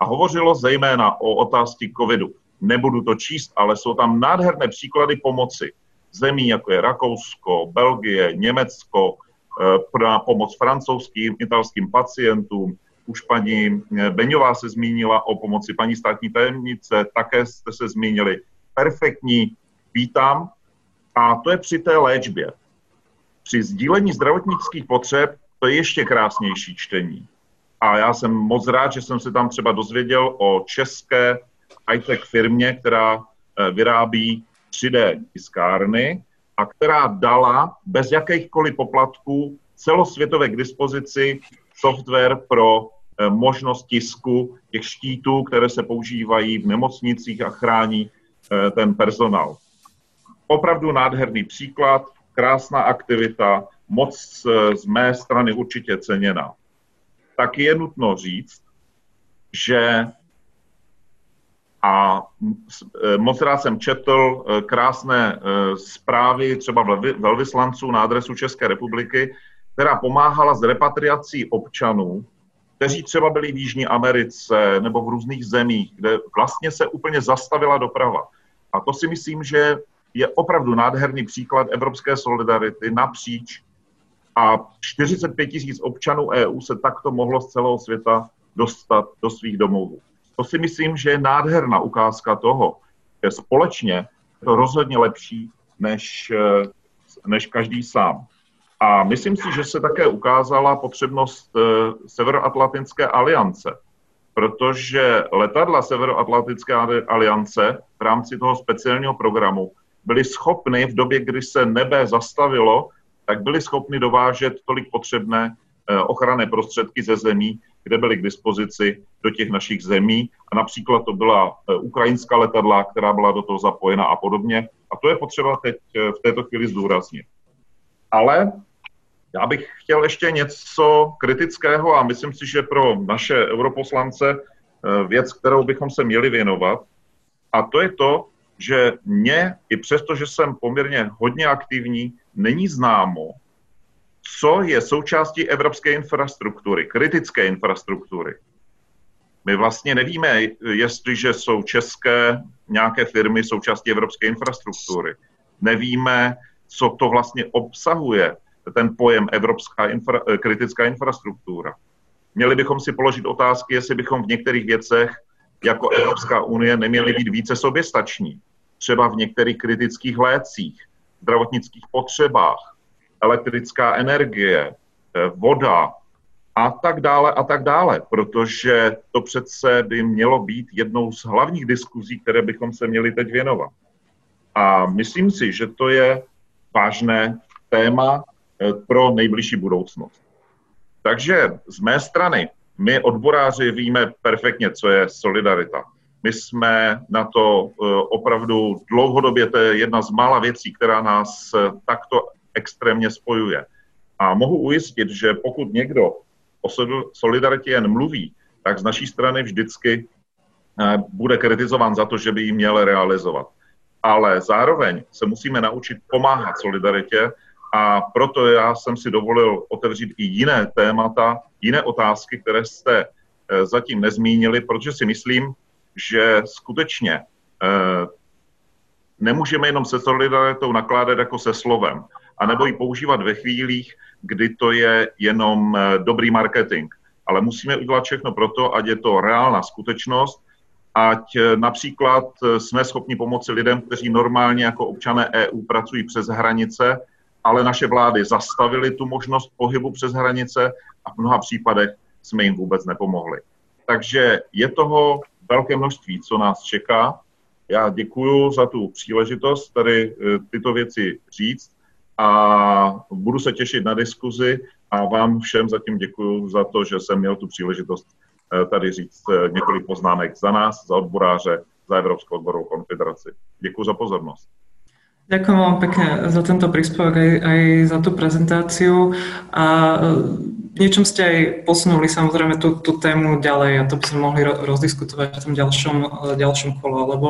A hovořilo zejména o otázce covidu. Nebudu to číst, ale jsou tam nádherné příklady pomoci zemí, jako je Rakousko, Belgie, Německo, eh, pro pomoc francouzským, italským pacientům, už paní eh, Beňová se zmínila o pomoci paní státní tajemnice, také jste se zmínili. Perfektní, vítám. A to je při té léčbě. Při sdílení zdravotnických potřeb to je ještě krásnější čtení. A já jsem moc rád, že jsem se tam třeba dozvěděl o české high-tech firmě, která eh, vyrábí 3D tiskárny a která dala bez jakýchkoliv poplatků celosvětové k dispozici software pro Eh, možnost tisku těch štítů, které se používají v nemocnicích a chrání eh, ten personál. Opravdu nádherný příklad, krásná aktivita, moc z mé strany určitě ceněná. Tak je nutno říct, že A moc rád jsem četl krásné zprávy třeba velvyslanců na adresu České republiky, která pomáhala s repatriací občanů, kteří třeba byli v Jižní Americe nebo v různých zemích, kde vlastně se úplně zastavila doprava. A to si myslím, že je opravdu nádherný příklad evropské solidarity napříč a 45 tisíc občanů EU se takto mohlo z celého světa dostat do svých domovů. To si myslím, že je nádherná ukázka toho, že společně je to rozhodně lepší než, než každý sám. A myslím si, že se také ukázala potřebnost eh, Severoatlantické aliance, protože letadla Severoatlantické aliance v rámci toho speciálního programu byly schopny v době, kdy se nebe zastavilo, tak byly schopny dovážet tolik potřebné eh, ochranné prostředky ze zemí, kde byly k dispozici do těch našich zemí. A například to byla eh, ukrajinská letadla, která byla do toho zapojena a podobně. A to je potřeba teď v této chvíli zdůraznit. Ale já bych chtěl ještě něco kritického a myslím si, že pro naše europoslance eh, věc, kterou bychom se měli věnovat. A to je to, že mě, i přesto, že jsem poměrně hodně aktivní, není známo, co je součástí evropské infrastruktury, kritické infrastruktury. My vlastně nevíme, jestliže jsou české nějaké firmy součástí evropské infrastruktury. Nevíme, co to vlastně obsahuje ten pojem evropská infra, eh, kritická infrastruktura. Měli bychom si položit otázky, jestli bychom v některých věcech jako Evropská unie neměli být více soběstační. Třeba v některých kritických lécích, zdravotnických potřebách, elektrická energie, eh, voda a tak dále a tak dále, protože to přece by mělo být jednou z hlavních diskuzí, které bychom se měli teď věnovat. A myslím si, že to je vážné téma, Eh, pro nejbližší budoucnost. Takže z mé strany, my odboráři víme perfektně, co je solidarita. My jsme na to eh, opravdu dlouhodobě, to je jedna z mála věcí, která nás eh, takto extrémně spojuje. A mohu ujistit, že pokud někdo o solidaritě jen mluví, tak z naší strany vždycky bude kritizován za to, že by ji měl realizovat. Ale zároveň se musíme naučit pomáhat solidaritě a proto já jsem si dovolil otevřít i jiné témata, jiné otázky, které jste zatím nezmínili, protože si myslím, že skutečně eh, nemůžeme jenom se solidaritou nakládat jako se slovem, anebo ji používat ve chvílích, kdy to je jenom eh, dobrý marketing. Ale musíme udělat všechno pro to, ať je to reálná skutečnost, ať například jsme schopni pomoci lidem, kteří normálně jako občané EU pracují přes hranice, ale naše vlády zastavily tu možnost pohybu přes hranice a v mnoha případech jsme jim vůbec nepomohli. Takže je toho velké množství, co nás čeká. Já děkuji za tu příležitost tady eh, tyto věci říct a budu se těšit na diskuzi a vám všem zatím děkuji za to, že jsem měl tu příležitost eh, tady říct eh, několik poznámek za nás, za odboráře, za Evropskou odborovou konfederaci. Děkuji za pozornost. Ďakujem veľmi pekne za tento príspevok aj, aj za tú prezentáciu a niečom ste aj posunuli samozrejme tú, tú tému ďalej a to by sme mohli rozdiskutovať v tom ďalšom, ďalšom kole, lebo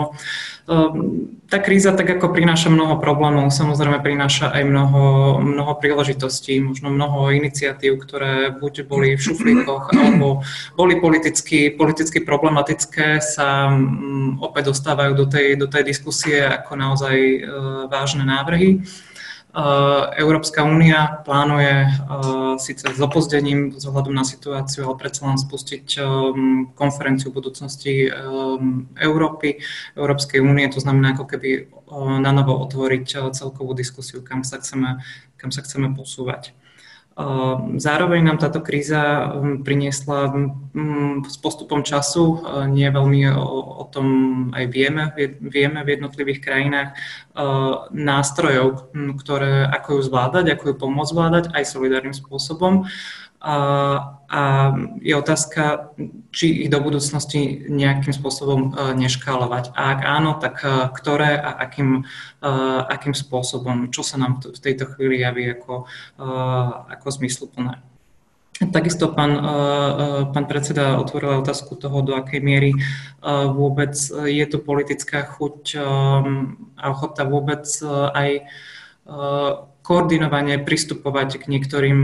um, tá kríza tak ako prináša mnoho problémov, samozrejme prináša aj mnoho, mnoho príležitostí, možno mnoho iniciatív, ktoré buď boli v šuflíkoch alebo boli politicky, politicky problematické, sa um, opäť dostávajú do tej, do tej diskusie ako naozaj uh, vážne návrhy. Eh, Európska únia plánuje eh, síce s opozdením vzhľadom na situáciu, ale predsa len spustiť eh, konferenciu budúcnosti Európy, Európskej únie, to znamená ako keby na novo otvoriť celkovú diskusiu, kam sa chceme, kam sa chceme posúvať. Ehm, zároveň nám táto kríza ehm, priniesla mm, s postupom času, nie veľmi o, tom aj vieme, vieme v jednotlivých krajinách, nástrojov, ktoré, ako ju zvládať, ako ju pomôcť zvládať aj solidárnym spôsobom. A, je otázka, či ich do budúcnosti nejakým spôsobom e, neškálovať. A ak áno, tak e, ktoré a akým, e, akým spôsobom, čo sa nám v tejto chvíli javí ako, ako zmysluplné. Takisto pán, pán predseda otvoril otázku toho, do akej miery vôbec je to politická chuť a ochota vôbec aj koordinovane pristupovať k niektorým,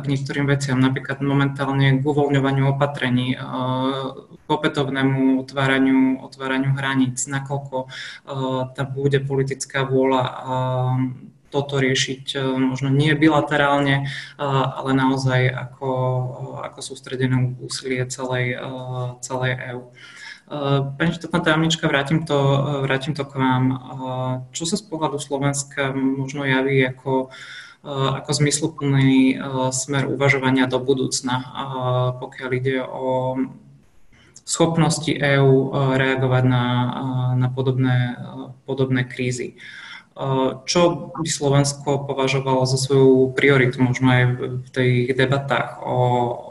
k niektorým veciam, napríklad momentálne k uvoľňovaniu opatrení, k opätovnému otváraniu, otváraniu hraníc, nakoľko tá bude politická vôľa toto riešiť možno nie bilaterálne, ale naozaj ako, ako sústredené úsilie celej, celej EÚ. Pani štátna tajomnička, vrátim to, vrátim to k vám. Čo sa z pohľadu Slovenska možno javí ako, ako zmysluplný smer uvažovania do budúcna, pokiaľ ide o schopnosti EÚ reagovať na, na podobné, podobné krízy? Čo by Slovensko považovalo za svoju prioritu, možno aj v tých debatách o,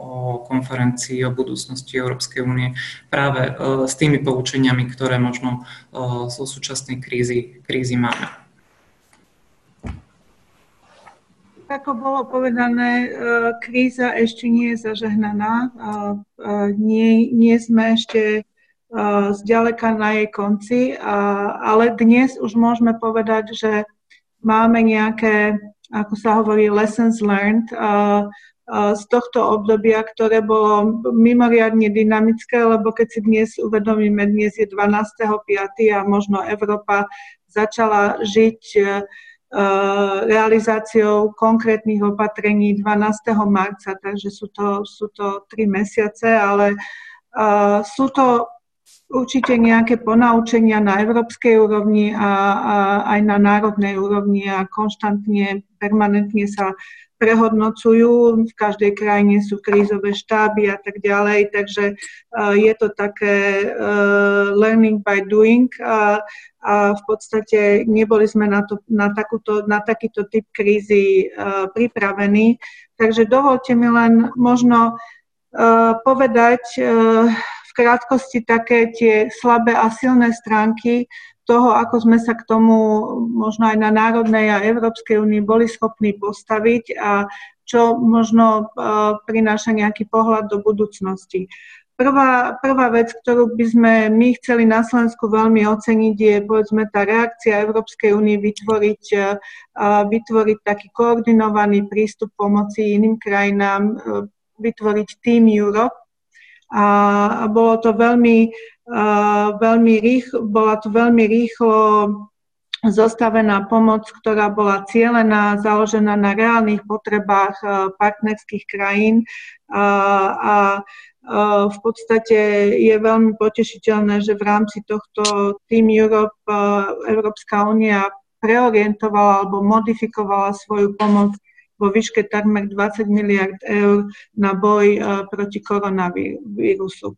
o konferencii o budúcnosti Európskej únie, práve e, s tými poučeniami, ktoré možno e, zo súčasnej krízy, krízy máme? Ako bolo povedané, e, kríza ešte nie je zažehnaná. Nie, nie sme ešte zďaleka na jej konci, ale dnes už môžeme povedať, že máme nejaké, ako sa hovorí, lessons learned z tohto obdobia, ktoré bolo mimoriadne dynamické, lebo keď si dnes uvedomíme, dnes je 12.5. a možno Európa začala žiť e, realizáciou konkrétnych opatrení 12. marca, takže sú to, sú to tri mesiace, ale sú to určite nejaké ponaučenia na európskej úrovni a, a aj na národnej úrovni a konštantne, permanentne sa prehodnocujú. V každej krajine sú krízové štáby a tak ďalej, takže uh, je to také uh, learning by doing a, a v podstate neboli sme na, to, na, takúto, na takýto typ krízy uh, pripravení. Takže dovolte mi len možno povedať krátkosti také tie slabé a silné stránky toho, ako sme sa k tomu možno aj na národnej a Európskej únii boli schopní postaviť a čo možno uh, prináša nejaký pohľad do budúcnosti. Prvá, prvá vec, ktorú by sme my chceli na Slovensku veľmi oceniť, je povedzme tá reakcia Európskej únie vytvoriť, uh, vytvoriť taký koordinovaný prístup pomoci iným krajinám, uh, vytvoriť Team Europe, a bolo to veľmi, veľmi rýchlo, bola to veľmi rýchlo zostavená pomoc, ktorá bola cielená, založená na reálnych potrebách partnerských krajín. A v podstate je veľmi potešiteľné, že v rámci tohto Team Europe Európska únia preorientovala alebo modifikovala svoju pomoc vo výške takmer 20 miliard eur na boj e, proti koronavírusu.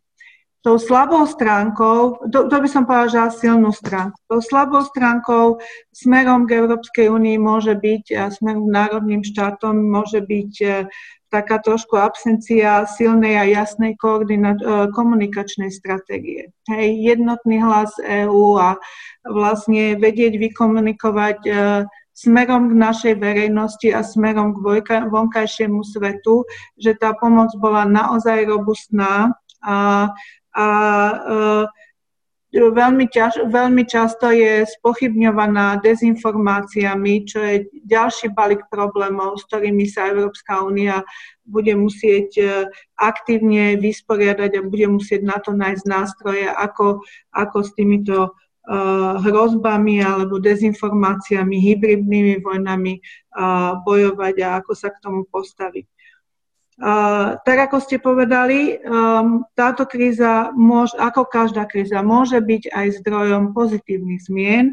Tou slabou stránkou, to, to by som povedala, že silnú stránku, tou slabou stránkou smerom k Európskej únii môže byť a smerom k národným štátom môže byť e, taká trošku absencia silnej a jasnej e, komunikačnej stratégie. Hej, jednotný hlas EÚ a vlastne vedieť vykomunikovať smerom k našej verejnosti a smerom k vonkajšiemu svetu, že tá pomoc bola naozaj robustná a, a e, veľmi, ťaž, veľmi často je spochybňovaná dezinformáciami, čo je ďalší balík problémov, s ktorými sa Európska únia bude musieť e, aktívne vysporiadať a bude musieť na to nájsť nástroje, ako, ako s týmito hrozbami alebo dezinformáciami, hybridnými vojnami bojovať a ako sa k tomu postaviť. Tak ako ste povedali, um, táto kríza, môž, ako každá kríza, môže byť aj zdrojom pozitívnych zmien.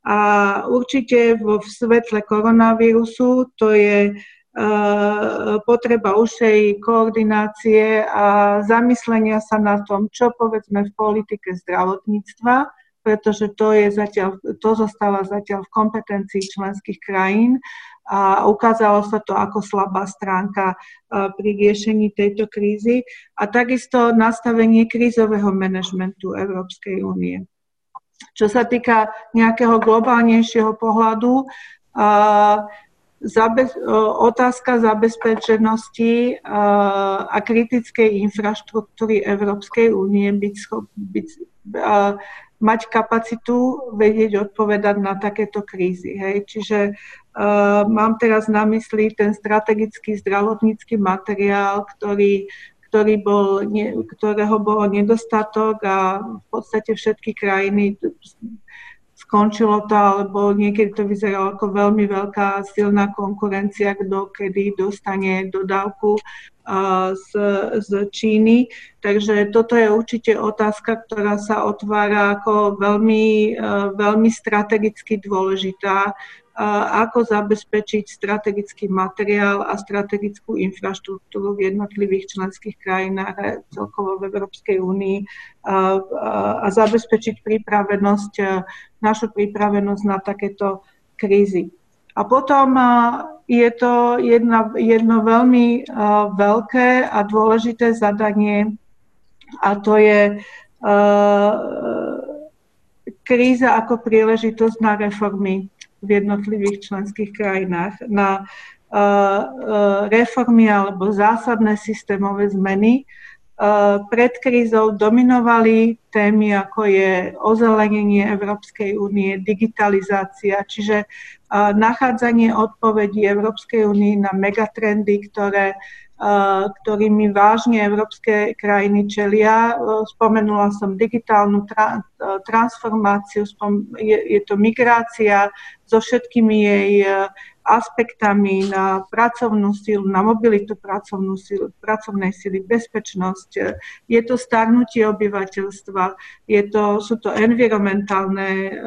A určite vo svetle koronavírusu to je uh, potreba užšej koordinácie a zamyslenia sa na tom, čo povedzme v politike zdravotníctva pretože to, je zatiaľ, to zostáva zatiaľ v kompetencii členských krajín a ukázalo sa to ako slabá stránka pri riešení tejto krízy a takisto nastavenie krízového manažmentu Európskej únie. Čo sa týka nejakého globálnejšieho pohľadu, Zabe- otázka zabezpečenosti a kritickej infraštruktúry Európskej únie byť, byť mať kapacitu vedieť odpovedať na takéto krízy. Hej. Čiže uh, mám teraz na mysli ten strategický zdravotnícky materiál, ktorý, ktorý bol, ktorého bolo nedostatok a v podstate všetky krajiny skončilo to, alebo niekedy to vyzeralo ako veľmi veľká silná konkurencia, kto kedy dostane dodávku z, z Číny. Takže toto je určite otázka, ktorá sa otvára ako veľmi, veľmi strategicky dôležitá ako zabezpečiť strategický materiál a strategickú infraštruktúru v jednotlivých členských krajinách a celkovo v Európskej únii a, zabezpečiť pripravenosť, našu pripravenosť na takéto krízy. A potom je to jedna, jedno veľmi veľké a dôležité zadanie a to je kríza ako príležitosť na reformy v jednotlivých členských krajinách na uh, uh, reformy alebo zásadné systémové zmeny. Uh, pred krízou dominovali témy, ako je ozelenenie Európskej únie, digitalizácia, čiže nachádzanie odpovedí Európskej únie na megatrendy, ktoré ktorými vážne európske krajiny čelia. Spomenula som digitálnu tra- transformáciu, je, je to migrácia so všetkými jej aspektami na pracovnú silu, na mobilitu pracovnú silu, pracovnej sily, bezpečnosť. Je to starnutie obyvateľstva, je to, sú to environmentálne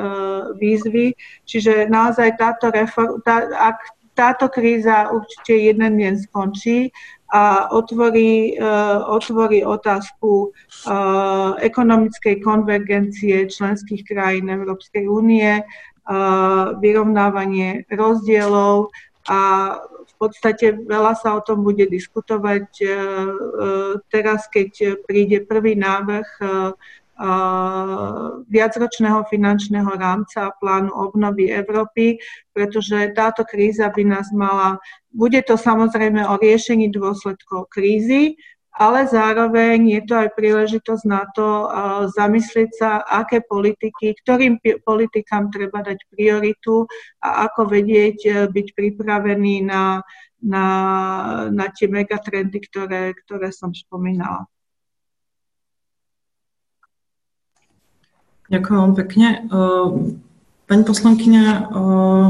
výzvy, čiže naozaj táto reform, tá, ak táto kríza určite jeden deň skončí, a otvorí, uh, otvorí otázku uh, ekonomickej konvergencie členských krajín Európskej únie, uh, vyrovnávanie rozdielov a v podstate veľa sa o tom bude diskutovať teraz, keď príde prvý návrh viacročného finančného rámca a plánu obnovy Európy, pretože táto kríza by nás mala, bude to samozrejme o riešení dôsledkov krízy, ale zároveň je to aj príležitosť na to zamyslieť sa, aké politiky, ktorým politikám treba dať prioritu a ako vedieť e, byť pripravený na, na, na tie megatrendy, ktoré, ktoré som spomínala. Ďakujem vám pekne. Ehm, pani poslankyňa, ehm,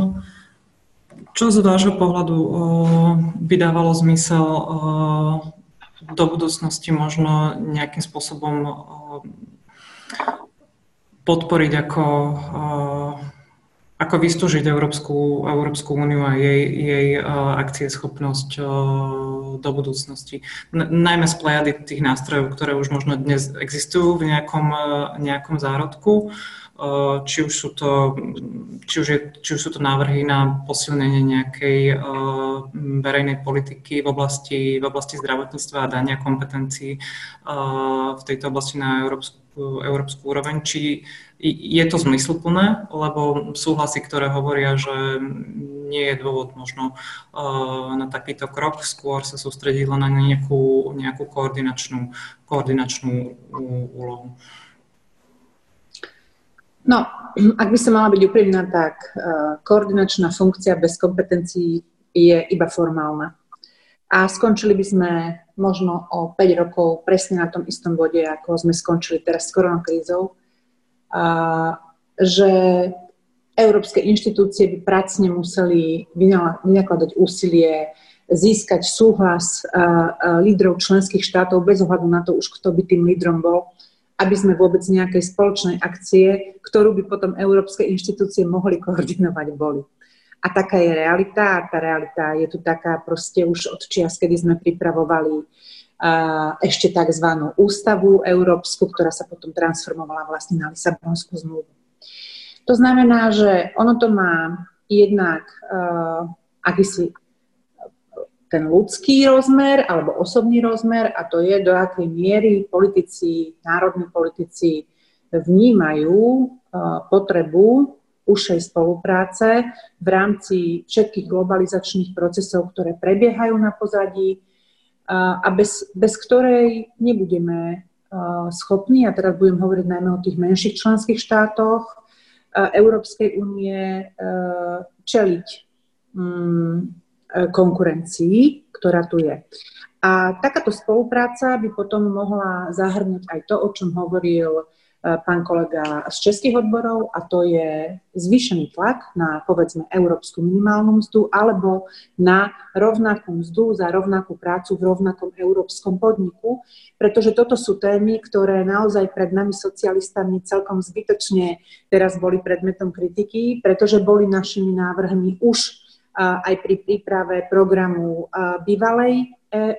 čo z vášho pohľadu ehm, by dávalo zmysel do budúcnosti možno nejakým spôsobom podporiť ako ako vystúžiť Európsku, Európsku úniu a jej, jej uh, akcieschopnosť uh, do budúcnosti. N- najmä z plejady tých nástrojov, ktoré už možno dnes existujú v nejakom, uh, nejakom zárodku. Uh, či už, sú to, či, už je, či už sú to návrhy na posilnenie nejakej verejnej politiky v oblasti, v oblasti zdravotníctva a dania kompetencií v tejto oblasti na európsku, európsku úroveň, či je to zmysluplné, lebo súhlasy, ktoré hovoria, že nie je dôvod možno na takýto krok, skôr sa sústrediť len na nejakú, nejakú koordinačnú, koordinačnú úlohu. No, ak by sa mala byť úprimná, tak uh, koordinačná funkcia bez kompetencií je iba formálna. A skončili by sme možno o 5 rokov presne na tom istom bode, ako sme skončili teraz s koronakrízou a že európske inštitúcie by pracne museli vynakladať úsilie získať súhlas lídrov členských štátov bez ohľadu na to už, kto by tým lídrom bol, aby sme vôbec nejakej spoločnej akcie, ktorú by potom európske inštitúcie mohli koordinovať, boli. A taká je realita a tá realita je tu taká proste už od čias, kedy sme pripravovali ešte tzv. ústavu európsku, ktorá sa potom transformovala vlastne na Lisabonskú zmluvu. To znamená, že ono to má jednak uh, akýsi ten ľudský rozmer alebo osobný rozmer a to je, do akej miery politici, národní politici vnímajú uh, potrebu užšej spolupráce v rámci všetkých globalizačných procesov, ktoré prebiehajú na pozadí a bez, bez ktorej nebudeme schopní, a teraz budem hovoriť najmä o tých menších členských štátoch Európskej únie, čeliť mm, konkurencii, ktorá tu je. A takáto spolupráca by potom mohla zahrnúť aj to, o čom hovoril pán kolega z českých odborov a to je zvýšený tlak na povedzme európsku minimálnu mzdu alebo na rovnakú mzdu za rovnakú prácu v rovnakom európskom podniku, pretože toto sú témy, ktoré naozaj pred nami socialistami celkom zbytočne teraz boli predmetom kritiky, pretože boli našimi návrhmi už aj pri príprave programu bývalej e,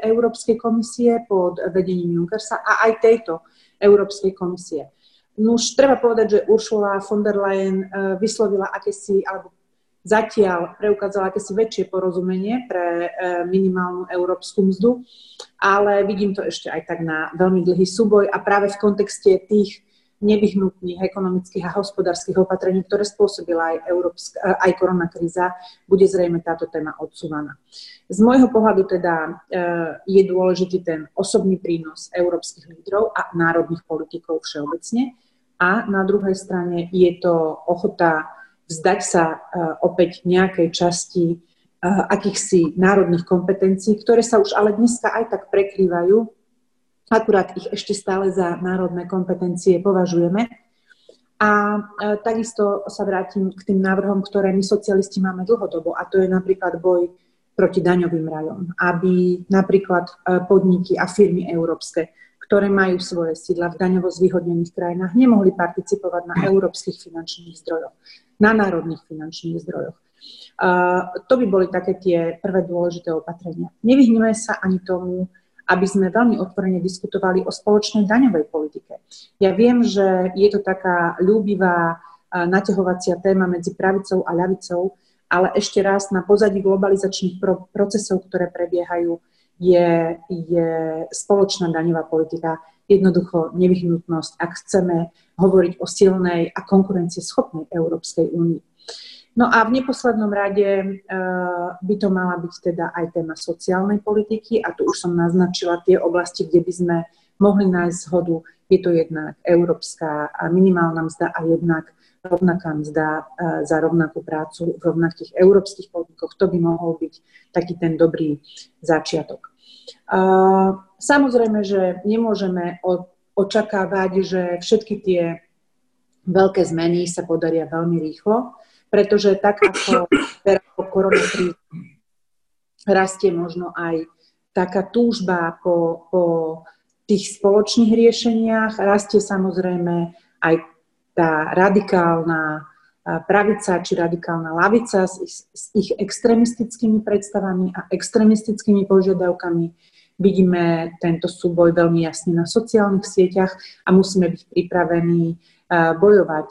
Európskej komisie pod vedením Junckersa a aj tejto Európskej komisie. No už treba povedať, že Ursula von der Leyen eh, vyslovila akési, alebo zatiaľ preukázala akési väčšie porozumenie pre eh, minimálnu európsku mzdu, ale vidím to ešte aj tak na veľmi dlhý súboj a práve v kontexte tých nevyhnutných ekonomických a hospodárskych opatrení, ktoré spôsobila aj, európska, eh, aj koronakríza, bude zrejme táto téma odsúvaná. Z môjho pohľadu teda je dôležitý ten osobný prínos európskych lídrov a národných politikov všeobecne, a na druhej strane je to ochota vzdať sa e, opäť nejakej časti e, akýchsi národných kompetencií, ktoré sa už ale dneska aj tak prekrývajú, akurát ich ešte stále za národné kompetencie považujeme. A e, takisto sa vrátim k tým návrhom, ktoré my socialisti máme dlhodobo, a to je napríklad boj proti daňovým rajom, aby napríklad podniky a firmy európske ktoré majú svoje sídla v daňovo zvýhodnených krajinách, nemohli participovať na európskych finančných zdrojoch, na národných finančných zdrojoch. Uh, to by boli také tie prvé dôležité opatrenia. Nevyhneme sa ani tomu, aby sme veľmi otvorene diskutovali o spoločnej daňovej politike. Ja viem, že je to taká ľúbivá naťahovacia téma medzi pravicou a ľavicou, ale ešte raz na pozadí globalizačných procesov, ktoré prebiehajú, je, je spoločná daňová politika jednoducho nevyhnutnosť, ak chceme hovoriť o silnej a konkurencieschopnej Európskej únii. No a v neposlednom rade uh, by to mala byť teda aj téma sociálnej politiky a tu už som naznačila tie oblasti, kde by sme mohli nájsť zhodu. Je to jednak európska minimálna mzda a jednak rovnaká mzda e, za rovnakú prácu v rovnakých európskych podnikoch. To by mohol byť taký ten dobrý začiatok. Samozrejme, že nemôžeme očakávať, že všetky tie veľké zmeny sa podaria veľmi rýchlo, pretože tak ako koronakríze rastie možno aj taká túžba po, po tých spoločných riešeniach, rastie samozrejme aj tá radikálna pravica či radikálna lavica s s ich extremistickými predstavami a extremistickými požiadavkami. Vidíme tento súboj veľmi jasne na sociálnych sieťach a musíme byť pripravení bojovať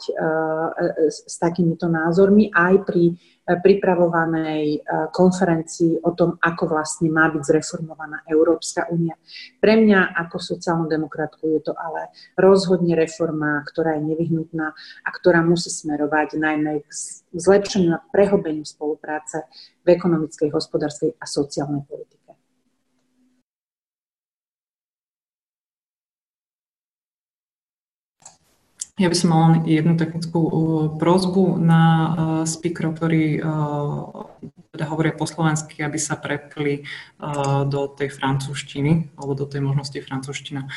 s takýmito názormi aj pri pripravovanej konferencii o tom, ako vlastne má byť zreformovaná Európska únia. Pre mňa ako sociálnu demokratku je to ale rozhodne reforma, ktorá je nevyhnutná a ktorá musí smerovať najmä k zlepšeniu a prehobeniu spolupráce v ekonomickej, hospodárskej a sociálnej politike. Ja by som mal jednu technickú uh, prozbu na uh, speakerov, ktorí uh, teda hovoria po slovensky, aby sa prepli do tej francúzštiny alebo do tej možnosti francúzština.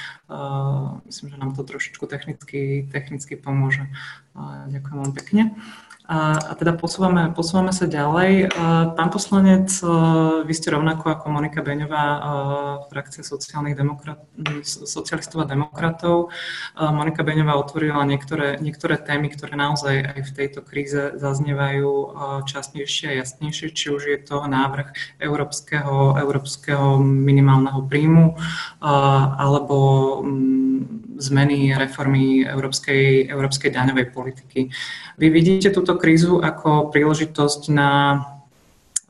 Myslím, že nám to trošičku technicky, technicky pomôže. Ďakujem vám pekne. A, teda posúvame, posúvame sa ďalej. Pán poslanec, vy ste rovnako ako Monika Beňová, frakcia sociálnych demokrat, socialistov a demokratov. Monika Beňová otvorila niektoré, niektoré témy, ktoré naozaj aj v tejto kríze zaznievajú častnejšie a jasnejšie, či už je to návrh európskeho, európskeho minimálneho príjmu alebo mm, zmeny reformy európskej, európskej daňovej politiky. Vy vidíte túto krízu ako príležitosť na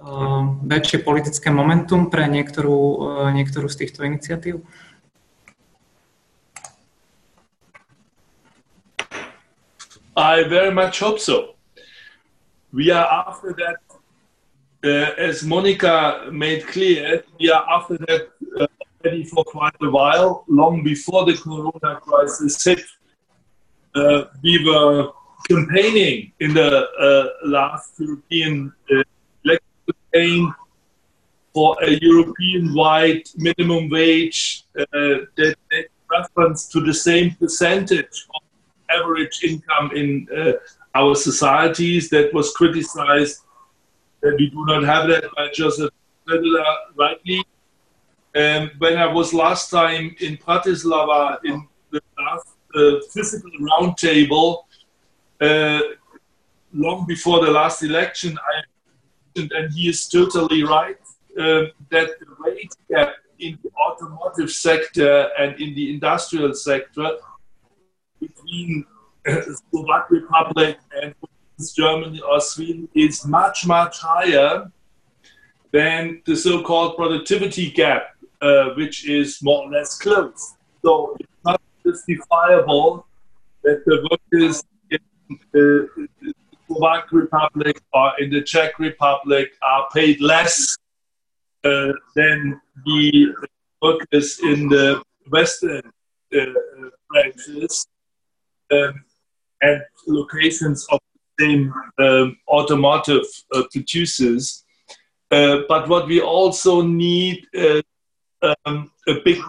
uh, väčšie politické momentum pre niektorú, uh, niektorú z týchto iniciatív? I very much hope so. we are after that, uh, as Monica made clear, we are after that uh, already for quite a while, long before the corona crisis hit. Uh, we were campaigning in the uh, last European uh, election campaign for a European-wide minimum wage uh, that makes reference to the same percentage of average income in our societies that was criticized that we do not have that by Joseph Federer rightly. And when I was last time in Bratislava in the last uh, physical roundtable, uh, long before the last election, I and he is totally right uh, that the wage gap in the automotive sector and in the industrial sector between the Slovak Republic and Germany or Sweden is much, much higher than the so-called productivity gap, uh, which is more or less closed. So it's not justifiable that the workers in the Slovak Republic or in the Czech Republic are paid less uh, than the workers in the Western uh, branches. Um, and locations of the same um, automotive uh, producers. Uh, but what we also need uh, um, a big,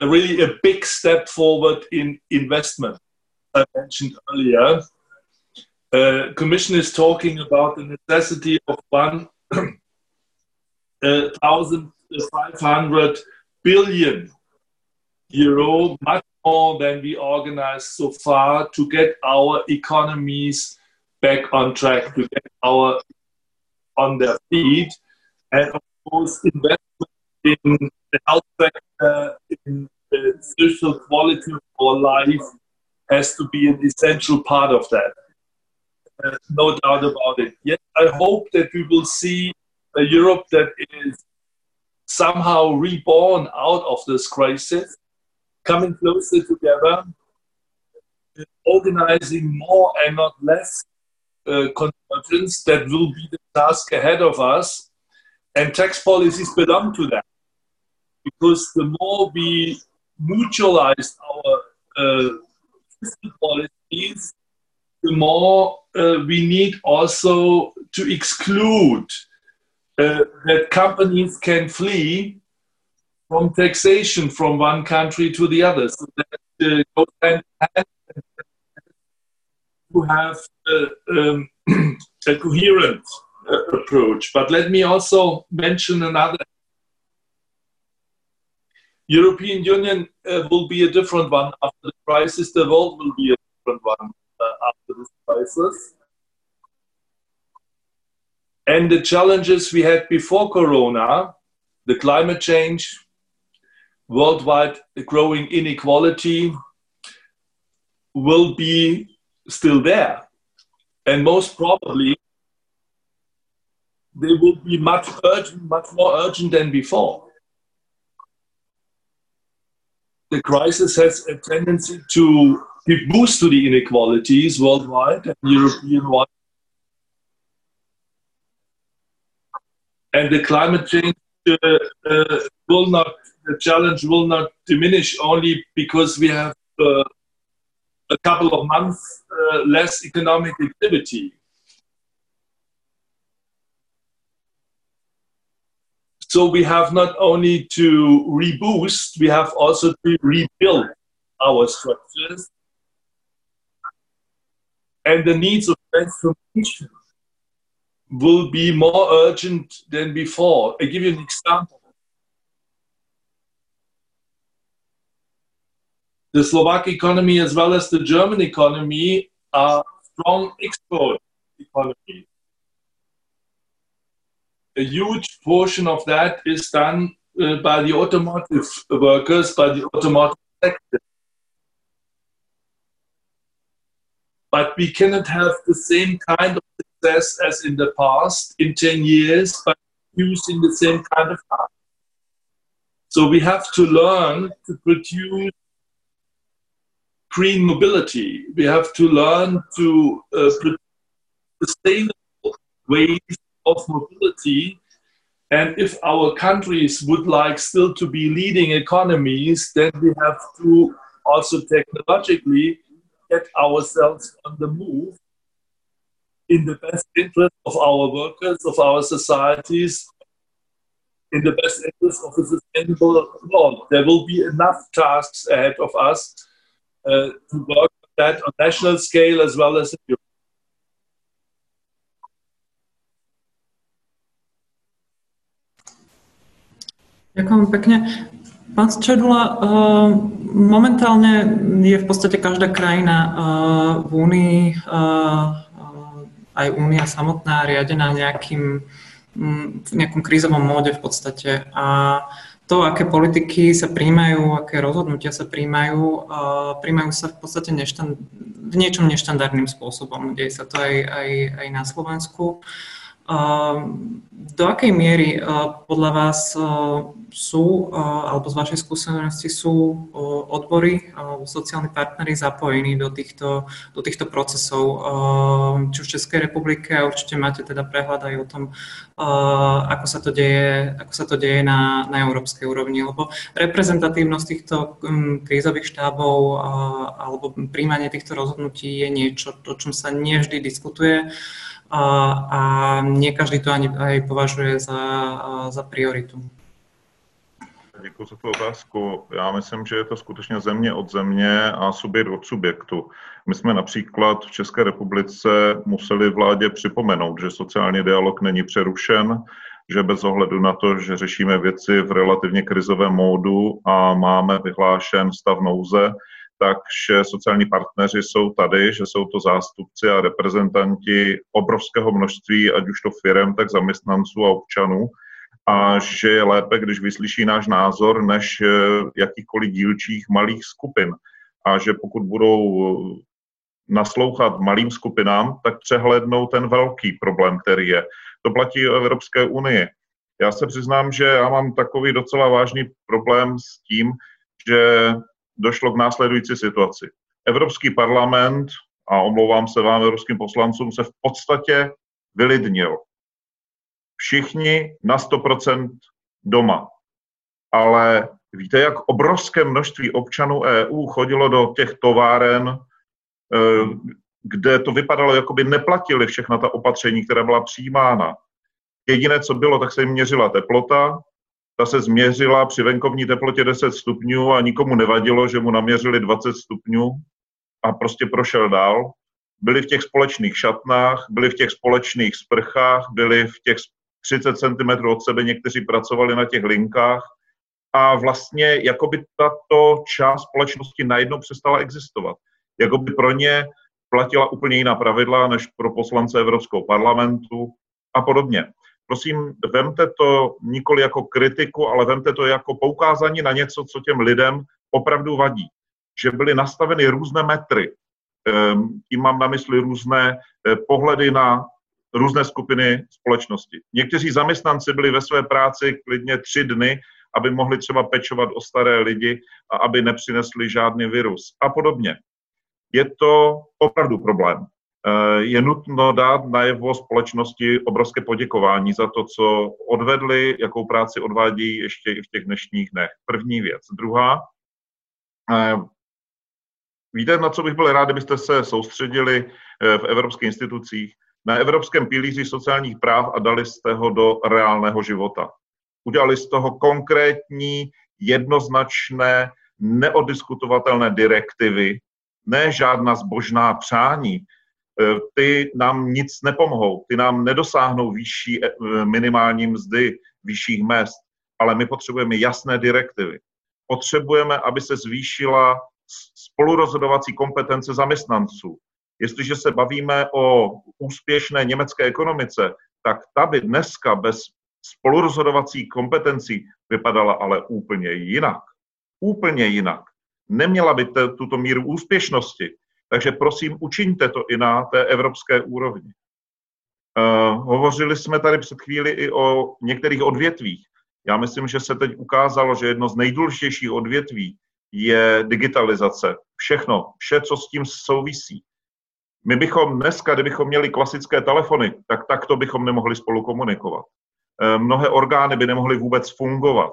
a really a big step forward in investment. I mentioned earlier. Uh, Commission is talking about the necessity of uh, thousand five hundred billion euro, much more than we organized so far to get our economies back on track, to get our on their feet, and of course investment in the health sector, in the social quality of our life has to be an essential part of that. Uh, no doubt about it. Yet I hope that we will see a Europe that is somehow reborn out of this crisis coming closer together, organizing more and not less uh, convergence. That will be the task ahead of us. And tax policies belong to that. Because the more we mutualize our uh, fiscal policies, the more uh, we need also to exclude uh, that companies can flee from taxation from one country to the other. So that uh, goes hand to have uh, um, a coherent uh, approach. But let me also mention another. European Union uh, will be a different one after the crisis. The world will be a different one uh, after this crisis. And the challenges we had before Corona, the climate change, worldwide growing inequality will be still there. And most probably, they will be much urgent, much more urgent than before. The crisis has a tendency to give boost to the inequalities worldwide and European wide. And the climate change uh, uh, will not the challenge will not diminish only because we have uh, a couple of months uh, less economic activity. So we have not only to reboost, we have also to rebuild our structures. And the needs of transformation will be more urgent than before. I give you an example. the Slovak economy as well as the German economy are strong export economies. A huge portion of that is done uh, by the automotive workers, by the automotive sector. But we cannot have the same kind of success as in the past in 10 years by using the same kind of car. So we have to learn to produce green mobility. We have to learn to uh, sustainable ways of mobility. And if our countries would like still to be leading economies, then we have to also technologically get ourselves on the move in the best interest of our workers, of our societies, in the best interest of a sustainable world. There will be enough tasks ahead of us uh, to work on that on national scale as well as in Europe. Ďakujem pekne. Pán Čedula, uh, momentálne je v podstate každá krajina uh, v Únii, uh, aj Únia samotná, riadená nejakým, mm, v nejakom krízovom móde v podstate. A to, aké politiky sa príjmajú, aké rozhodnutia sa príjmajú, príjmajú sa v podstate neštan- v niečom neštandardným spôsobom. Deje sa to aj, aj, aj na Slovensku. Do akej miery podľa vás sú, alebo z vašej skúsenosti sú odbory, sociálni partnery zapojení do týchto, do týchto procesov, či v Českej republike určite máte teda prehľad aj o tom, ako sa to deje, ako sa to deje na, na európskej úrovni, lebo reprezentatívnosť týchto krízových štábov alebo príjmanie týchto rozhodnutí je niečo, o čom sa nevždy diskutuje a, a nie každý to ani aj považuje za, za prioritu. Děkuji za tu otázku. Já myslím, že je to skutečně země od země a subjekt od subjektu. My jsme například v České republice museli vládě připomenout, že sociální dialog není přerušen, že bez ohledu na to, že řešíme věci v relativně krizovém módu a máme vyhlášen stav nouze, takže sociální partneři jsou tady, že jsou to zástupci a reprezentanti obrovského množství, ať už to firm, tak zaměstnanců a občanů, a že je lépe, když vyslyší náš názor, než eh, jakýchkoliv dílčích malých skupin. A že pokud budou eh, naslouchat malým skupinám, tak přehlednou ten velký problém, který je. To platí o Evropské unii. Já se přiznám, že já mám takový docela vážný problém s tím, že došlo k následující situaci. Evropský parlament, a omlouvám se vám, evropským poslancům, se v podstatě vylidnil. Všichni na 100% doma. Ale víte, jak obrovské množství občanů EU chodilo do těch továren, eh, kde to vypadalo, jako by neplatili všechna ta opatření, která byla přijímána. Jediné, co bylo, tak se jim měřila teplota, ta se změřila při venkovní teplotě 10 stupňů a nikomu nevadilo, že mu naměřili 20 stupňů a prostě prošel dál. Byli v těch společných šatnách, byli v těch společných sprchách, byli v těch 30 cm od sebe, někteří pracovali na těch linkách a vlastně jakoby tato část společnosti najednou přestala existovat. Jakoby pro ně platila úplně jiná pravidla než pro poslance Evropského parlamentu a podobně prosím, vemte to nikoli jako kritiku, ale vemte to jako poukázání na něco, co těm lidem opravdu vadí. Že byly nastaveny různé metry, ehm, tím mám na mysli různé eh, pohledy na různé skupiny společnosti. Někteří zaměstnanci byli ve své práci klidně tři dny, aby mohli třeba pečovat o staré lidi a aby nepřinesli žádný virus a podobně. Je to opravdu problém. Eh, je nutno dát najevo společnosti obrovské poděkování za to, co odvedli, jakou práci odvádí ještě i v těch dnešních dnech. První věc. Druhá, eh, víte, na co bych byl rád, kdybyste se soustředili eh, v evropských institucích? Na evropském pilíři sociálních práv a dali jste ho do reálného života. Udělali z toho konkrétní, jednoznačné, neodiskutovatelné direktivy, ne žádná zbožná přání, ty nám nic nepomohou, ty nám nedosáhnou vyšší eh, minimální mzdy, vyšších mest, ale my potřebujeme jasné direktivy. Potřebujeme, aby se zvýšila spolurozhodovací kompetence zaměstnanců. Jestliže se bavíme o úspěšné německé ekonomice, tak ta by dneska bez spolurozhodovací kompetencí vypadala ale úplně jinak. Úplně jinak. Neměla by tuto míru úspěšnosti, takže prosím, učiňte to i na té evropské úrovni. Uh, hovořili jsme tady před chvíli i o některých odvětvích. Já myslím, že se teď ukázalo, že jedno z nejdůležitějších odvětví je digitalizace. Všechno, vše, co s tím souvisí. My bychom dneska, kdybychom měli klasické telefony, tak takto bychom nemohli spolu komunikovat. Eh, mnohé orgány by nemohly vůbec fungovat.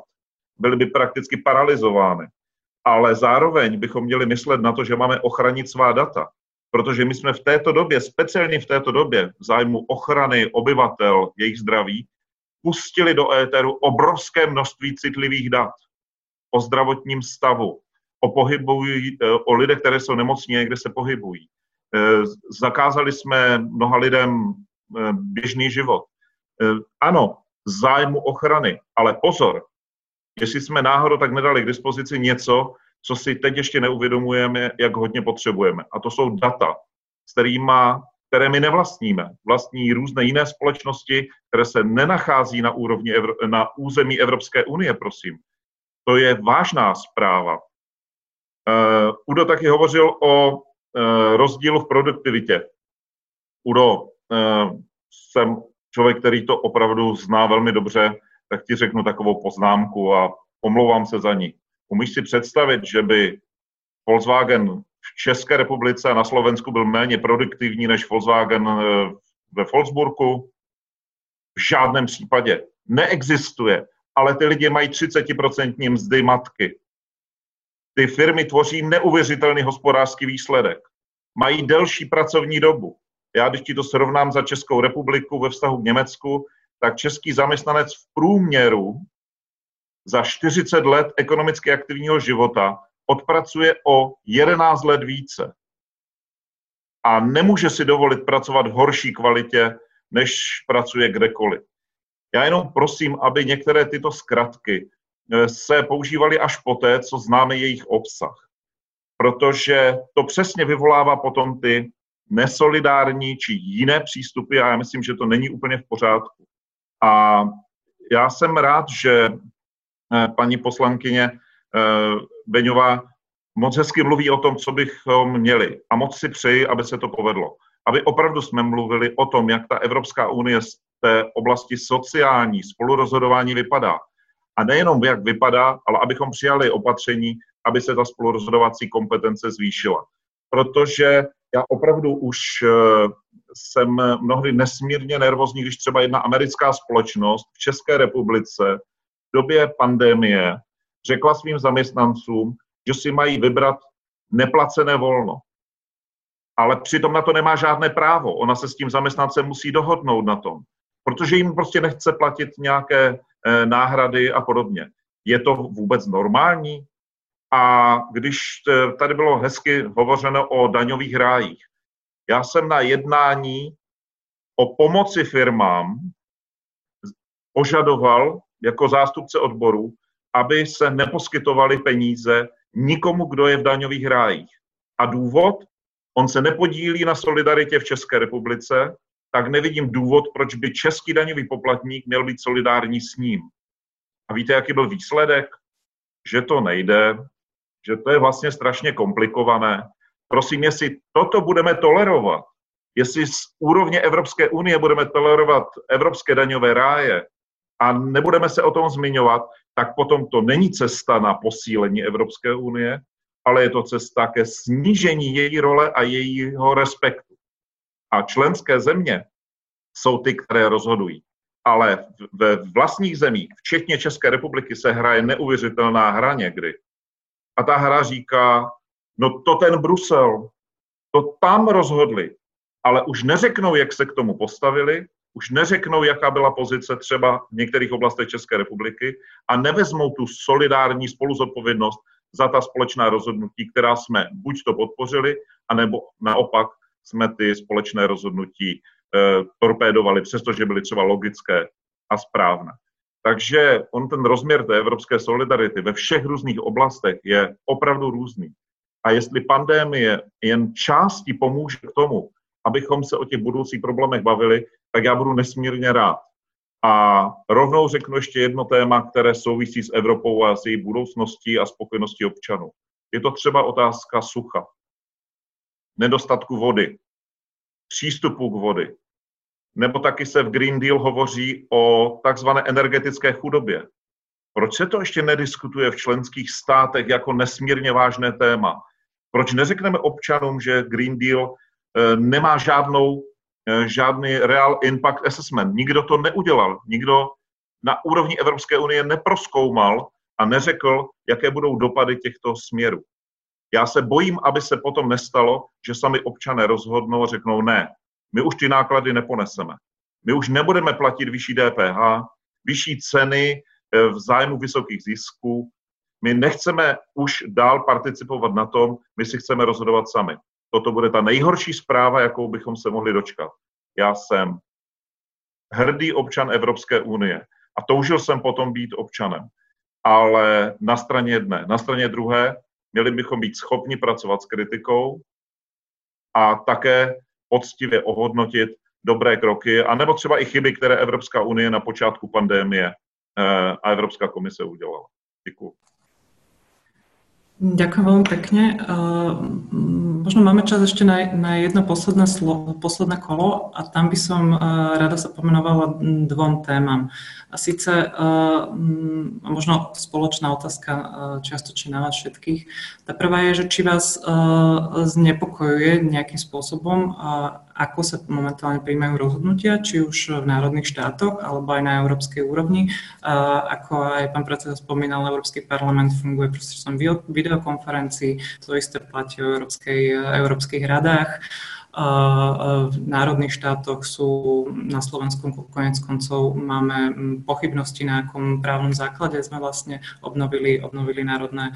Byly by prakticky paralizovány. Ale zároveň bychom měli myslet na to, že máme ochránit svá data. Protože my jsme v této době, speciálně v této době, v zájmu ochrany obyvatel, jejich zdraví, pustili do éteru obrovské množství citlivých dat o zdravotním stavu, o, pohybují, eh, o lidech, které jsou nemocní, kde se pohybují. Eh, zakázali jsme mnoha lidem běžný život. Ano, zájmu ochrany. Ale pozor, jestli jsme náhodou tak nedali k dispozici něco, co si teď ještě neuvědomujeme, jak hodně potřebujeme. A to jsou data, s kterýma, které my nevlastníme. Vlastní různé jiné společnosti, které se nenachází na, úrovni, na území Evropské unie, prosím. To je vážná zpráva. Uh, Udo taky hovořil o uh, rozdílu v produktivitě. Udo, uh, jsem člověk, který to opravdu zná velmi dobře, tak ti řeknu takovou poznámku a omlouvám se za ní. Umíš si představit, že by Volkswagen v České republice a na Slovensku byl méně produktivní než Volkswagen eh, ve Volksburgu? V žádném případě. Neexistuje. Ale ty lidi mají 30% mzdy matky. Ty firmy tvoří neuvěřitelný hospodářský výsledek. Mají delší pracovní dobu. Já, když ti to srovnám za Českou republiku ve vztahu k Německu, tak český zaměstnanec v průměru za 40 let ekonomicky aktivního života odpracuje o 11 let více. A nemůže si dovolit pracovat v horší kvalitě, než pracuje kdekoliv. Já jenom prosím, aby některé tyto zkratky eh, se používaly až poté, co známe jejich obsah. Protože to přesně vyvolává potom ty nesolidární či jiné přístupy a já myslím, že to není úplně v pořádku. A já jsem rád, že eh, paní poslankyně eh, Beňová moc hezky mluví o tom, co bychom měli. A moc si přeji, aby se to povedlo. Aby opravdu jsme mluvili o tom, jak ta Evropská unie z té oblasti sociální spolurozhodování vypadá. A nejenom jak vypadá, ale abychom přijali opatření, aby se ta spolurozhodovací kompetence zvýšila. Protože já opravdu už eh, jsem mnohdy nesmírně nervózní, když třeba jedna americká společnost v České republice v době pandemie řekla svým zaměstnancům, že si mají vybrat neplacené volno. Ale přitom na to nemá žádné právo. Ona se s tím zaměstnancem musí dohodnout na tom, protože jim prostě nechce platit nějaké eh, náhrady a podobně. Je to vůbec normální? A když tady bylo hezky hovořeno o daňových rájích, já jsem na jednání o pomoci firmám požadoval jako zástupce odboru, aby se neposkytovaly peníze nikomu, kdo je v daňových rájích. A důvod? On se nepodílí na solidaritě v České republice, tak nevidím důvod, proč by český daňový poplatník měl být solidární s ním. A víte, jaký byl výsledek? Že to nejde, že to je vlastně strašně komplikované. Prosím, jestli toto budeme tolerovat, jestli z úrovně Evropské unie budeme tolerovat evropské daňové ráje a nebudeme se o tom zmiňovat, tak potom to není cesta na posílení Evropské unie, ale je to cesta ke snížení její role a jejího respektu. A členské země jsou ty, které rozhodují. Ale ve vlastních zemích, včetně České republiky, se hraje neuvěřitelná hra někdy. A ta hra říká, no to ten Brusel, to tam rozhodli, ale už neřeknou, jak se k tomu postavili, už neřeknou, jaká byla pozice třeba v některých oblastech České republiky a nevezmou tu solidární spoluzodpovědnost za ta společná rozhodnutí, která jsme buď to podpořili, anebo naopak jsme ty společné rozhodnutí e, torpédovali, přestože byly třeba logické a správné. Takže on ten rozměr té evropské solidarity ve všech různých oblastech je opravdu různý. A jestli pandémie jen části pomůže k tomu, abychom se o těch budoucích problémech bavili, tak já budu nesmírně rád. A rovnou řeknu ještě jedno téma, které souvisí s Evropou a s její budoucností a spokojeností občanů. Je to třeba otázka sucha, nedostatku vody, přístupu k vody, nebo taky se v Green Deal hovoří o takzvané energetické chudobě. Proč se to ještě nediskutuje v členských státech jako nesmírně vážné téma? Proč neřekneme občanům, že Green Deal nemá žádnou, žádný real impact assessment. Nikdo to neudělal. Nikdo na úrovni Evropské unie neproskoumal a neřekl, jaké budou dopady těchto směrů. Já se bojím, aby se potom nestalo, že sami občané rozhodnou a řeknou ne, my už ty náklady neponeseme. My už nebudeme platit vyšší DPH, vyšší ceny eh, v zájmu vysokých zisků. My nechceme už dál participovat na tom, my si chceme rozhodovat sami. Toto bude ta nejhorší zpráva, jakou bychom se mohli dočkat. Já jsem hrdý občan Evropské unie a toužil jsem potom být občanem. Ale na straně jedné. Na straně druhé měli bychom být schopni pracovat s kritikou a také poctivě ohodnotit dobré kroky, anebo třeba i chyby, které Evropská unie na počátku pandémie eh, a Evropská komise udělala. Děkuji. Ďakujem veľmi pekne. Eh, možno máme čas ešte na, na jedno posledné, slo, posledné kolo a tam by som eh, rada sa pomenovala dvom témam. A síce možno spoločná otázka čiastočne na vás všetkých. Tá prvá je, že či vás znepokojuje nejakým spôsobom ako sa momentálne príjmajú rozhodnutia, či už v národných štátoch alebo aj na európskej úrovni. Ako aj pán predseda spomínal, Európsky parlament funguje prostredstvom videokonferencií, to isté platí o Európskej, európskych radách v národných štátoch sú na Slovensku konec koncov máme pochybnosti, na akom právnom základe sme vlastne obnovili, obnovili národné,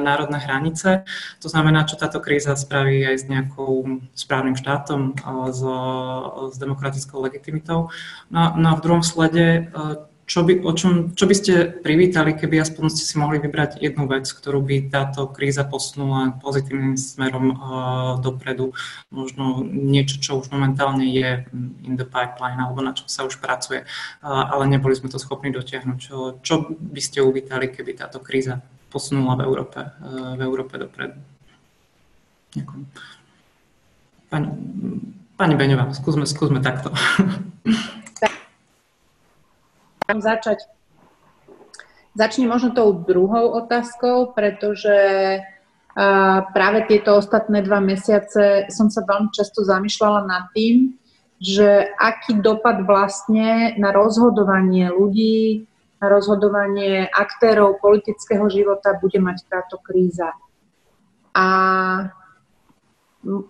národné hranice. To znamená, čo táto kríza spraví aj s nejakou správnym štátom, s, s demokratickou legitimitou. No, no a v druhom slede, čo by, o čom, čo by ste privítali, keby aspoň ste si mohli vybrať jednu vec, ktorú by táto kríza posunula pozitívnym smerom uh, dopredu? Možno niečo, čo už momentálne je in the pipeline, alebo na čo sa už pracuje, uh, ale neboli sme to schopní dotiahnuť. Čo, čo by ste uvítali, keby táto kríza posunula v Európe, uh, v Európe dopredu? Ďakujem. Pani, pani Beňová, skúsme, skúsme takto. začať. Začnem možno tou druhou otázkou, pretože práve tieto ostatné dva mesiace som sa veľmi často zamýšľala nad tým, že aký dopad vlastne na rozhodovanie ľudí, na rozhodovanie aktérov politického života bude mať táto kríza. A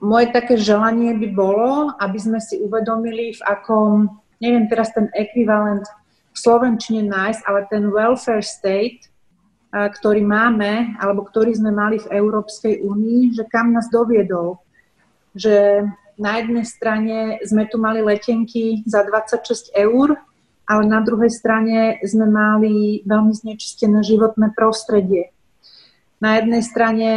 moje také želanie by bolo, aby sme si uvedomili, v akom, neviem teraz ten ekvivalent v Slovenčine nájsť, ale ten welfare state, ktorý máme, alebo ktorý sme mali v Európskej únii, že kam nás doviedol. Že na jednej strane sme tu mali letenky za 26 eur, ale na druhej strane sme mali veľmi znečistené životné prostredie. Na jednej strane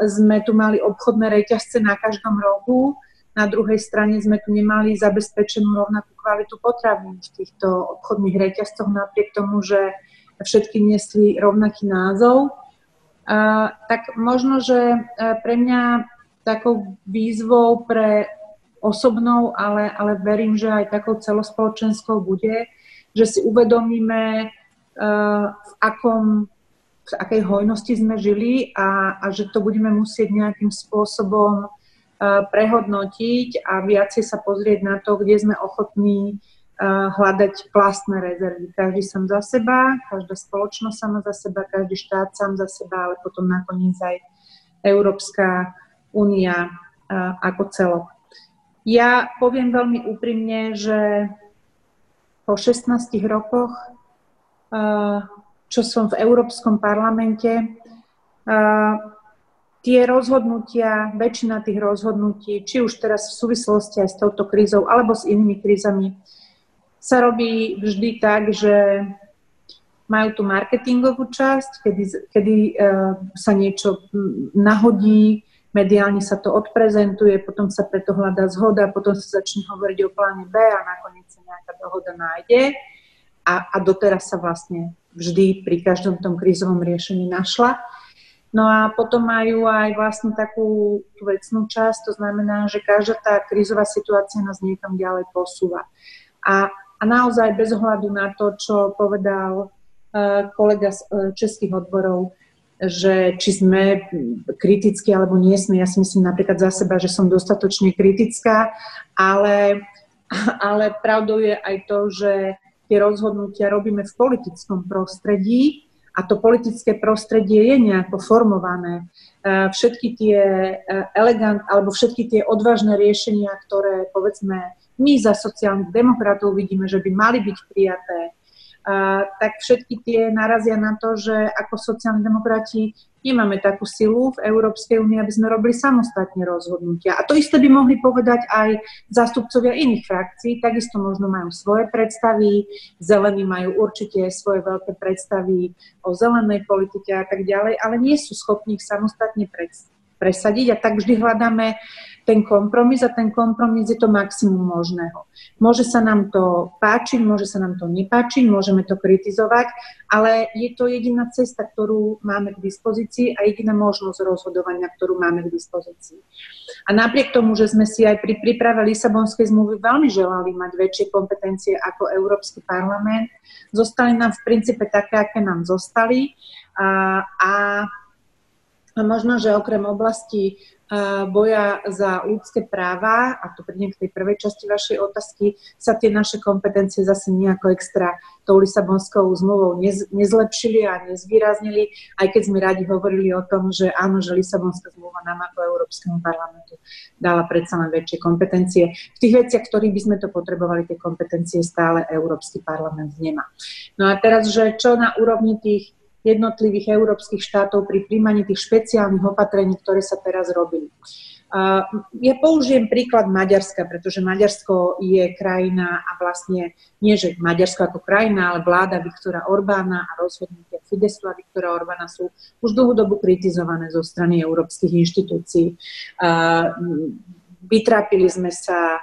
sme tu mali obchodné reťazce na každom rohu, na druhej strane sme tu nemali zabezpečenú rovnakú kvalitu potravín v týchto obchodných reťazcoch, napriek tomu, že všetky niesli rovnaký názov. Tak možno, že e, pre mňa takou výzvou pre osobnou, ale, ale verím, že aj takou celospoločenskou bude, že si uvedomíme, uh, v, akom, v akej hojnosti sme žili a, a že to budeme musieť nejakým spôsobom prehodnotiť a viacej sa pozrieť na to, kde sme ochotní hľadať vlastné rezervy. Každý sám za seba, každá spoločnosť sama za seba, každý štát sám za seba, ale potom nakoniec aj Európska únia ako celok. Ja poviem veľmi úprimne, že po 16 rokoch, čo som v Európskom parlamente, tie rozhodnutia, väčšina tých rozhodnutí, či už teraz v súvislosti aj s touto krízou alebo s inými krízami, sa robí vždy tak, že majú tú marketingovú časť, kedy, kedy uh, sa niečo nahodí, mediálne sa to odprezentuje, potom sa preto hľadá zhoda, potom sa začne hovoriť o pláne B a nakoniec sa nejaká dohoda nájde. A, a doteraz sa vlastne vždy pri každom tom krízovom riešení našla. No a potom majú aj vlastne takú tú vecnú časť, to znamená, že každá tá krízová situácia nás niekam ďalej posúva. A, a naozaj bez ohľadu na to, čo povedal uh, kolega z uh, českých odborov, že či sme kritickí alebo nie sme. Ja si myslím napríklad za seba, že som dostatočne kritická, ale, ale pravdou je aj to, že tie rozhodnutia robíme v politickom prostredí a to politické prostredie je nejako formované. E, všetky tie e, elegant, alebo všetky tie odvážne riešenia, ktoré povedzme my za sociálnych demokratov vidíme, že by mali byť prijaté, tak všetky tie narazia na to, že ako sociálni demokrati nemáme takú silu v Európskej únii, aby sme robili samostatne rozhodnutia. A to isté by mohli povedať aj zástupcovia iných frakcií, takisto možno majú svoje predstavy, zelení majú určite svoje veľké predstavy o zelenej politike a tak ďalej, ale nie sú schopní ich samostatne presadiť a tak vždy hľadáme ten kompromis a ten kompromis je to maximum možného. Môže sa nám to páčiť, môže sa nám to nepáčiť, môžeme to kritizovať, ale je to jediná cesta, ktorú máme k dispozícii a jediná možnosť rozhodovania, ktorú máme k dispozícii. A napriek tomu, že sme si aj pri príprave Lisabonskej zmluvy veľmi želali mať väčšie kompetencie ako Európsky parlament, zostali nám v princípe také, aké nám zostali. A, a a možno, že okrem oblasti boja za ľudské práva, a to prídem k tej prvej časti vašej otázky, sa tie naše kompetencie zase nejako extra tou Lisabonskou zmluvou nez, nezlepšili a nezvýraznili, aj keď sme radi hovorili o tom, že áno, že Lisabonská zmluva nám ako Európskemu parlamentu dala predsa len väčšie kompetencie. V tých veciach, ktorých by sme to potrebovali, tie kompetencie stále Európsky parlament nemá. No a teraz, že čo na úrovni tých jednotlivých európskych štátov pri príjmaní tých špeciálnych opatrení, ktoré sa teraz robili. Ja použijem príklad Maďarska, pretože Maďarsko je krajina a vlastne nie, že Maďarsko ako krajina, ale vláda Viktora Orbána a rozhodnutia Fidesu a Viktora Orbána sú už dlhú dobu kritizované zo strany európskych inštitúcií vytrápili sme sa e,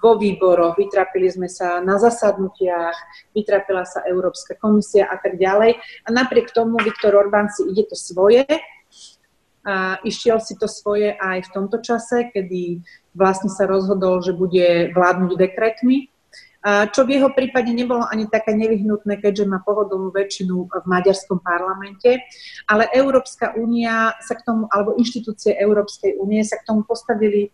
vo výboroch, vytrápili sme sa na zasadnutiach, vytrápila sa Európska komisia a tak ďalej. A napriek tomu Viktor Orbán si ide to svoje a išiel si to svoje aj v tomto čase, kedy vlastne sa rozhodol, že bude vládnuť dekretmi, čo v jeho prípade nebolo ani také nevyhnutné, keďže má pohodlnú väčšinu v maďarskom parlamente, ale Európska únia sa k tomu, alebo inštitúcie Európskej únie sa k tomu postavili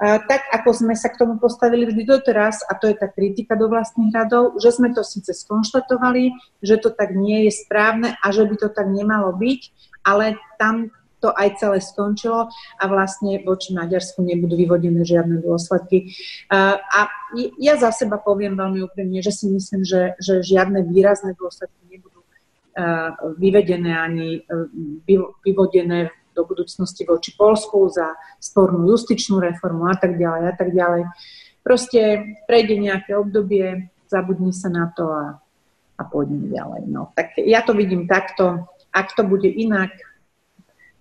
tak ako sme sa k tomu postavili vždy doteraz, a to je tá kritika do vlastných radov, že sme to síce skonštatovali, že to tak nie je správne a že by to tak nemalo byť, ale tam to aj celé skončilo a vlastne voči Maďarsku nebudú vyvodené žiadne dôsledky. A ja za seba poviem veľmi úprimne, že si myslím, že, že žiadne výrazné dôsledky nebudú vyvedené ani e, vyvodené do budúcnosti voči Polsku za spornú justičnú reformu a tak ďalej a tak ďalej. Proste prejde nejaké obdobie, zabudne sa na to a, a pôjdeme ďalej. No, tak ja to vidím takto. Ak to bude inak,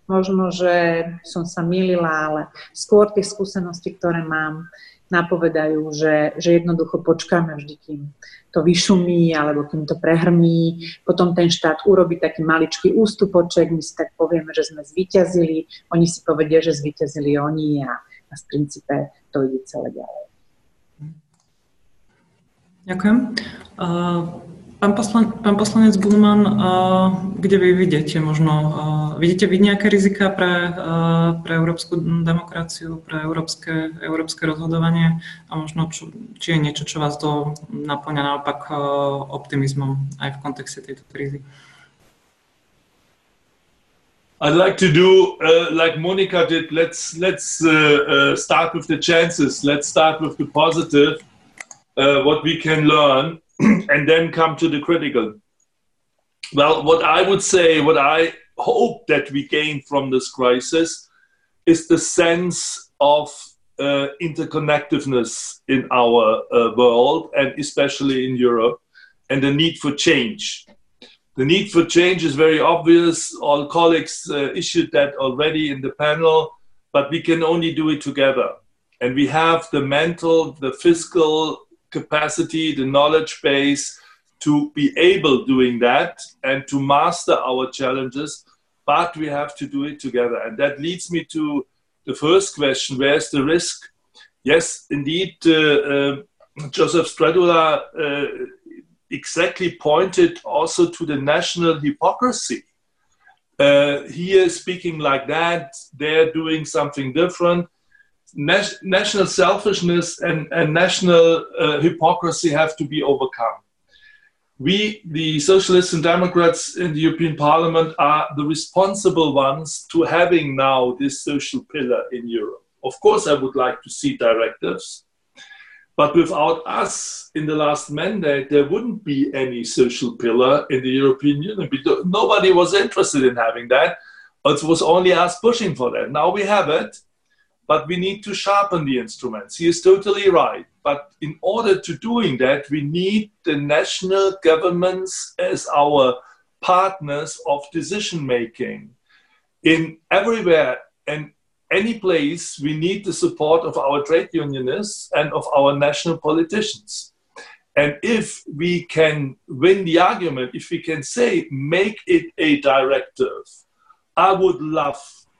možno, že som sa milila, ale skôr tie skúsenosti, ktoré mám, napovedajú, že, že jednoducho počkáme vždy, kým to vyšumí alebo kým to prehrmí. Potom ten štát urobí taký maličký ústupoček, my si tak povieme, že sme zvíťazili, oni si povedia, že zvíťazili oni a, a v princípe to ide celé ďalej. Ďakujem. Uh... Pán, poslan, pán poslanec Bulman, kde vy vidíte možno, vidíte vy nejaké rizika pre, pre európsku demokraciu, pre európske, európske rozhodovanie a možno čo, či je niečo, čo vás to naplňa naopak optimizmom aj v kontexte tejto krízy? I'd like to do uh, like Monica did. Let's let's uh, uh, start with the chances. Let's start with the positive. What we can learn and then come to the critical. Well, what I would say, what I hope that we gain from this crisis is the sense of uh, interconnectedness in our uh, world and especially in Europe, and the need for change. The need for change is very obvious. All colleagues uh, issued that already in the panel, but we can only do it together. And we have the mental, the physical, capacity, the knowledge base to be able doing that and to master our challenges, but we have to do it together. And that leads me to the first question, where's the risk? Yes, indeed, uh, uh, Joseph Stradula uh, exactly pointed also to the national hypocrisy. uh, here speaking like that, they're doing something different. National selfishness and, and national uh, hypocrisy have to be overcome. We, the Socialists and Democrats in the European Parliament, are the responsible ones to having now this social pillar in Europe. Of course, I would like to see directives, but without us in the last mandate, there wouldn't be any social pillar in the European Union. Nobody was interested in having that. It was only us pushing for that. Now we have it, but we need to sharpen the instruments. He is totally right. But in order to doing that, we need the national governments as our partners of decision making. In everywhere and any place, we need the support of our trade unionists and of our national politicians. And if we can win the argument, if we can say, make it a directive, I would love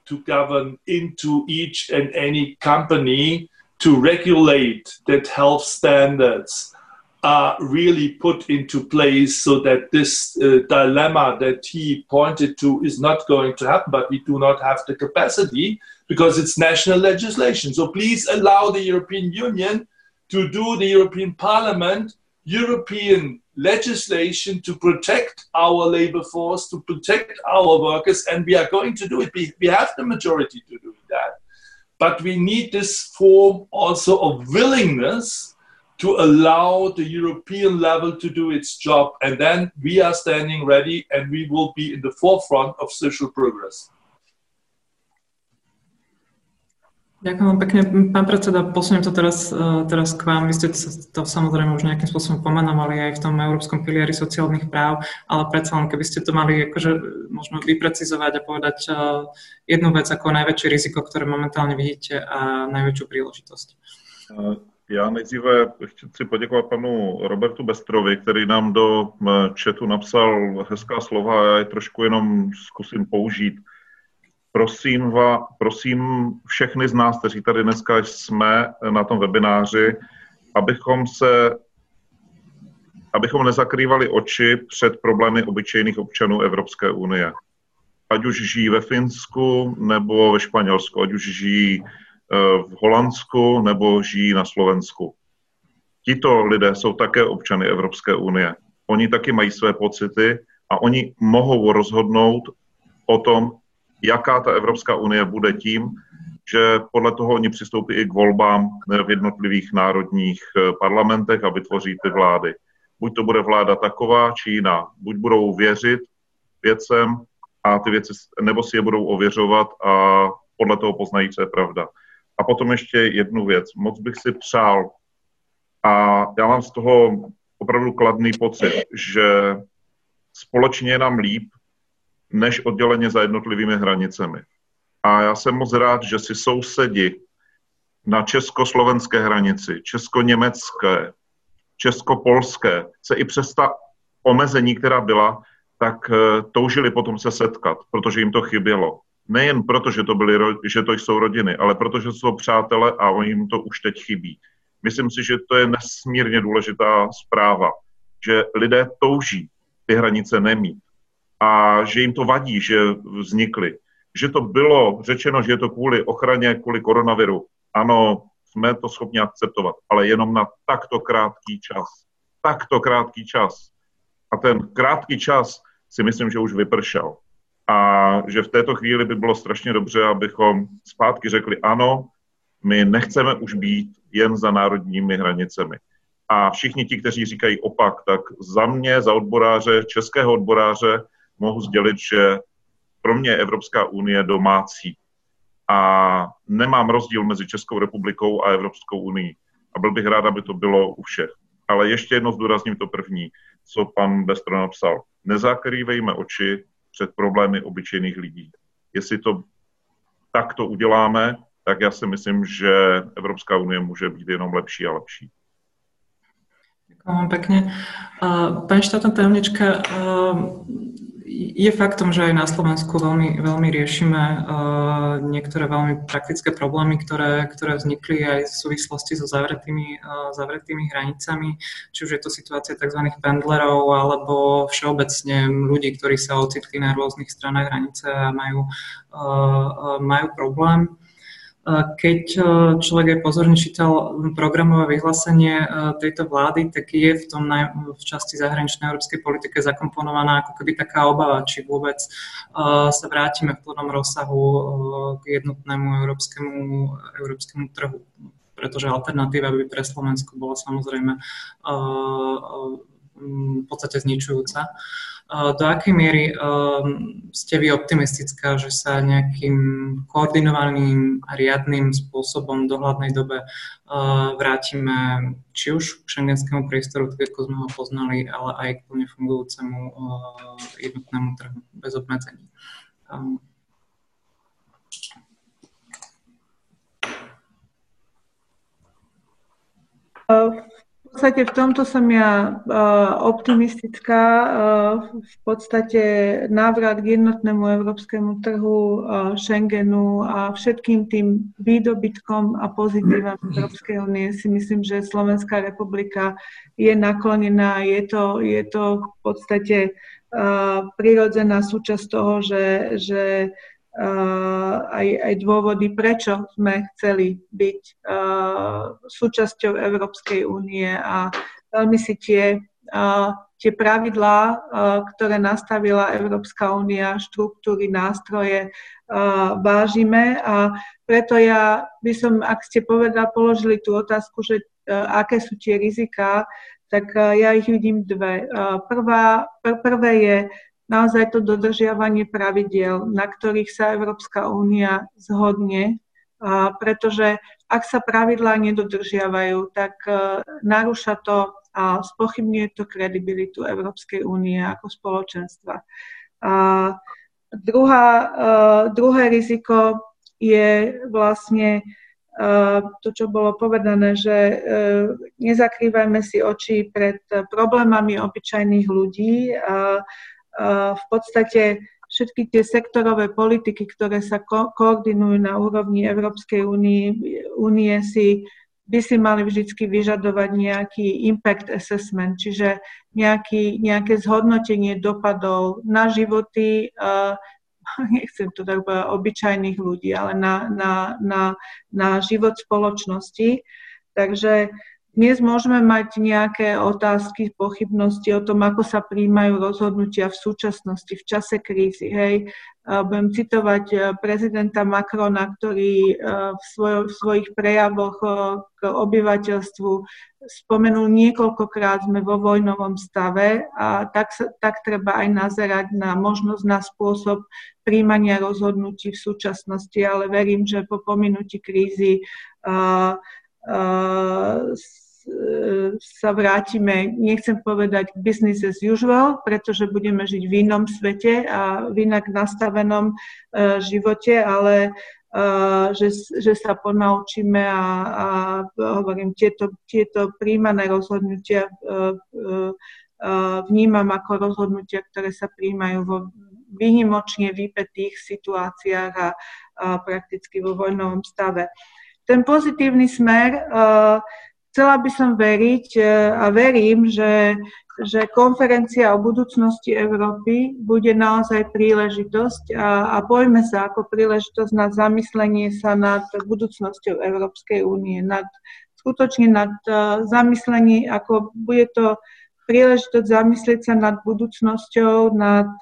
to govern into each and any company to regulate that health standards are really put into place so that this uh, dilemma that he pointed to is not going to happen, but we do not have the capacity because it's national legislation. So please allow the European Union to do the European Parliament European legislation to protect our labor force, to protect our workers, and we are going to do it. We, we have the majority to do that. But we need this form also of willingness to allow the European level to do its job. And then we are standing ready and we will be in the forefront of social progress. Ďakujem pekne. Pán predseda, posuniem to teraz, e, teraz k vám. Vy ste to samozrejme už nejakým spôsobom pomenovali aj v tom Európskom pilieri sociálnych práv, ale predsa len keby ste to mali akože možno vyprecizovať a povedať e, jednu vec ako najväčšie riziko, ktoré momentálne vidíte a najväčšiu príležitosť. Já nejdříve chci poděkovat panu Robertu Bestrovi, který nám do četu napsal hezká slova a já je trošku jenom zkusím použít prosím, va, prosím všechny z nás, kteří tady dneska jsme na tom webináři, abychom se abychom nezakrývali oči před problémy obyčejných občanů Evropské unie. Ať už žijí ve Finsku nebo ve Španělsku, ať už žijí eh, v Holandsku nebo žijí na Slovensku. Tito lidé jsou také občany Evropské unie. Oni taky mají své pocity a oni mohou rozhodnout o tom, jaká ta Evropská unie bude tím, že podle toho oni přistoupí i k volbám v jednotlivých národních eh, parlamentech a vytvoří ty vlády. Buď to bude vláda taková, či jiná. Buď budou věřit věcem a ty věci, nebo si je budou ověřovat a podle toho poznají, co je pravda. A potom ještě jednu věc. Moc bych si přál, a já mám z toho opravdu kladný pocit, že společně nám líp, než odděleně za jednotlivými hranicemi. A já jsem moc rád, že si sousedi na československé hranici, česko-německé, česko-polské se i přes ta omezení, která byla, tak eh, toužili potom se setkat, protože jim to chybělo. Nejen proto, že to, byly, že to jsou rodiny, ale protože jsou přátelé a oni jim to už teď chybí. Myslím si, že to je nesmírně důležitá zpráva, že lidé touží ty hranice nemít a že jim to vadí, že vznikly. Že to bylo řečeno, že je to kvůli ochraně, kvůli koronaviru. Ano, jsme to schopni akceptovat, ale jenom na takto krátký čas. Takto krátký čas. A ten krátký čas si myslím, že už vypršel. A že v této chvíli by bylo strašně dobře, abychom zpátky řekli ano, my nechceme už být jen za národními hranicemi. A všichni ti, kteří říkají opak, tak za mě, za odboráře, českého odboráře, mohu sdělit, že pro mě je Evropská unie domácí a nemám rozdíl mezi Českou republikou a Evropskou unii. A byl bych rád, aby to bylo u všech. Ale ještě jedno zdůrazním to první, co pan Bestro napsal. Nezakrývejme oči před problémy obyčejných lidí. Jestli to takto uděláme, tak já si myslím, že Evropská unie může být jenom lepší a lepší. Ďakujem pekne. Pani štátna tajomnička, je faktom, že aj na Slovensku veľmi, veľmi riešime uh, niektoré veľmi praktické problémy, ktoré, ktoré vznikli aj v súvislosti so zavretými, uh, zavretými hranicami, či už je to situácia tzv. pendlerov, alebo všeobecne ľudí, ktorí sa ocitli na rôznych stranách hranice a majú, uh, majú problém. Keď e, človek aj pozorne čítal programové vyhlásenie e, tejto vlády, tak je v tom v časti zahraničnej európskej politike zakomponovaná ako keby taká obava, či vôbec e, sa vrátime v plnom rozsahu k jednotnému európskemu, európskemu trhu. Pretože alternatíva by pre Slovensko bola samozrejme v podstate zničujúca. Do akej miery um, ste vy optimistická, že sa nejakým koordinovaným a riadným spôsobom v dohľadnej dobe uh, vrátime či už k šengenskému priestoru, tak ako sme ho poznali, ale aj k plne fungujúcemu uh, jednotnému trhu bez obmedzení. Um, V podstate v tomto som ja optimistická. V podstate návrat k jednotnému európskemu trhu, Schengenu a všetkým tým výdobytkom a pozitívam Európskej únie si myslím, že Slovenská republika je naklonená. Je to, je to v podstate prirodzená súčasť toho, že, že aj, aj dôvody, prečo sme chceli byť uh, súčasťou Európskej únie a veľmi si tie, uh, tie pravidlá, ktoré nastavila Európska únia, štruktúry, nástroje, vážime a preto ja by som, ak ste povedal, položili tú otázku, že aké sú tie riziká, tak ja ich vidím dve. Prvá, pr- prvé je naozaj to dodržiavanie pravidiel, na ktorých sa Európska únia zhodne, pretože ak sa pravidlá nedodržiavajú, tak e, narúša to a spochybňuje to kredibilitu Európskej únie ako spoločenstva. A druhá, e, druhé riziko je vlastne e, to, čo bolo povedané, že nezakrývajme si oči pred problémami obyčajných ľudí. V podstate všetky tie sektorové politiky, ktoré sa ko- koordinujú na úrovni Európskej únie si by si mali vždy vyžadovať nejaký impact assessment, čiže nejaký, nejaké zhodnotenie dopadov na životy, uh, nechcem to tak povedať, obyčajných ľudí, ale na, na, na, na život spoločnosti. Takže dnes môžeme mať nejaké otázky, pochybnosti o tom, ako sa príjmajú rozhodnutia v súčasnosti, v čase krízy. Hej. Budem citovať e, prezidenta Macrona, ktorý e, v, svoj, v svojich prejavoch e, k obyvateľstvu spomenul niekoľkokrát sme vo vojnovom stave a tak, tak treba aj nazerať na možnosť, na spôsob príjmania rozhodnutí v súčasnosti, ale verím, že po pominutí krízy uh, sa vrátime, nechcem povedať business as usual, pretože budeme žiť v inom svete a v inak nastavenom živote, ale že, že sa ponaučíme a, a hovorím, tieto, tieto príjmané rozhodnutia vnímam ako rozhodnutia, ktoré sa príjmajú vo výnimočne vypetých situáciách a, a prakticky vo vojnovom stave ten pozitívny smer, uh, chcela by som veriť uh, a verím, že, že konferencia o budúcnosti Európy bude naozaj príležitosť a, a pojme sa ako príležitosť na zamyslenie sa nad budúcnosťou Európskej únie, nad, skutočne nad uh, zamyslenie, ako bude to príležitosť zamyslieť sa nad budúcnosťou, nad,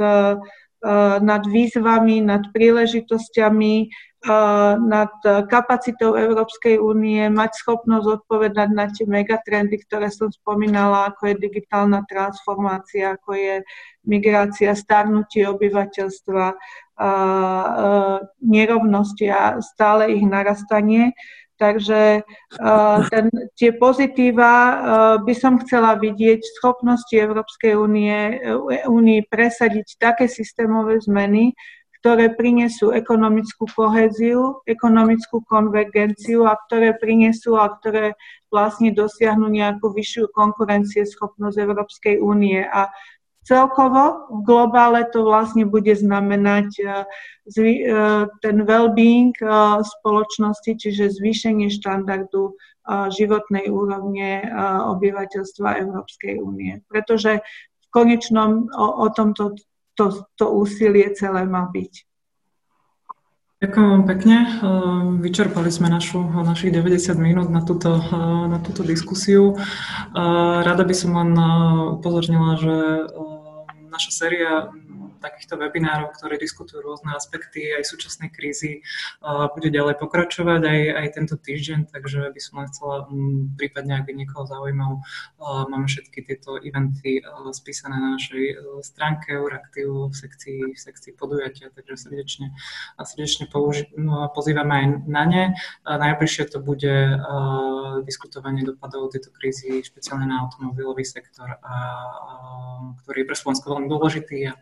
nad výzvami, nad príležitosťami, nad kapacitou Európskej únie mať schopnosť odpovedať na tie megatrendy, ktoré som spomínala, ako je digitálna transformácia, ako je migrácia, starnutie obyvateľstva, nerovnosti a stále ich narastanie. Takže ten, tie pozitíva by som chcela vidieť v schopnosti Európskej únie, únie presadiť také systémové zmeny, ktoré prinesú ekonomickú koheziu, ekonomickú konvergenciu a ktoré prinesú a ktoré vlastne dosiahnu nejakú vyššiu konkurencieschopnosť Európskej únie. A celkovo v globále to vlastne bude znamenať ten well-being spoločnosti, čiže zvýšenie štandardu životnej úrovne obyvateľstva Európskej únie. Pretože v konečnom o, o tomto to, to úsilie celé má byť. Ďakujem vám pekne. Vyčerpali sme našu, našich 90 minút na túto, na túto diskusiu. Rada by som len upozornila, že наша серія takýchto webinárov, ktoré diskutujú rôzne aspekty aj súčasnej krízy, bude ďalej pokračovať aj, aj tento týždeň, takže by som len chcela prípadne, ak by niekoho zaujímal, máme všetky tieto eventy spísané na našej e, stránke Euraktivu v sekcii, v sekcii podujatia, takže srdečne, srdečne použi- no, pozývame aj na ne. Najbližšie to bude diskutovanie dopadov tejto krízy, špeciálne na automobilový sektor, a, a, ktorý je pre Slovensko veľmi dôležitý a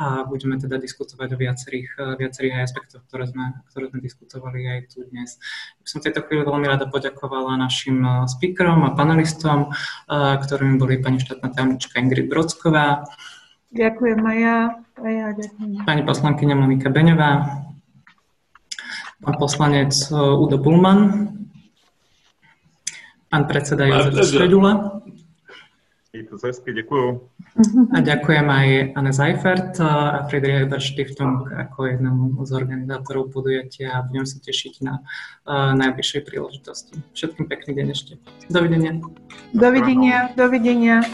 a budeme teda diskutovať o viacerých, eh, viacerých aspektoch, ktoré sme, ktoré sme diskutovali aj tu dnes. By som tejto chvíli veľmi rada poďakovala našim eh, speakerom a panelistom, eh, ktorými boli pani štátna tajomnička Ingrid Brodsková. Ďakujem aj ja. Aj ja ďakujem. Pani poslankyňa Monika Beňová. Pán poslanec Udo Bulman. Pán predseda Jozef Stredula. Hezky, děkuju. A ďakujem aj Anne Seifert a Friedrich Ebert Stiftung ako jednému z organizátorov podujatia a budem sa tešiť na uh, najbližšej príležitosti. Všetkým pekný deň ešte. Dovidenia. Dovidenia, dovidenia.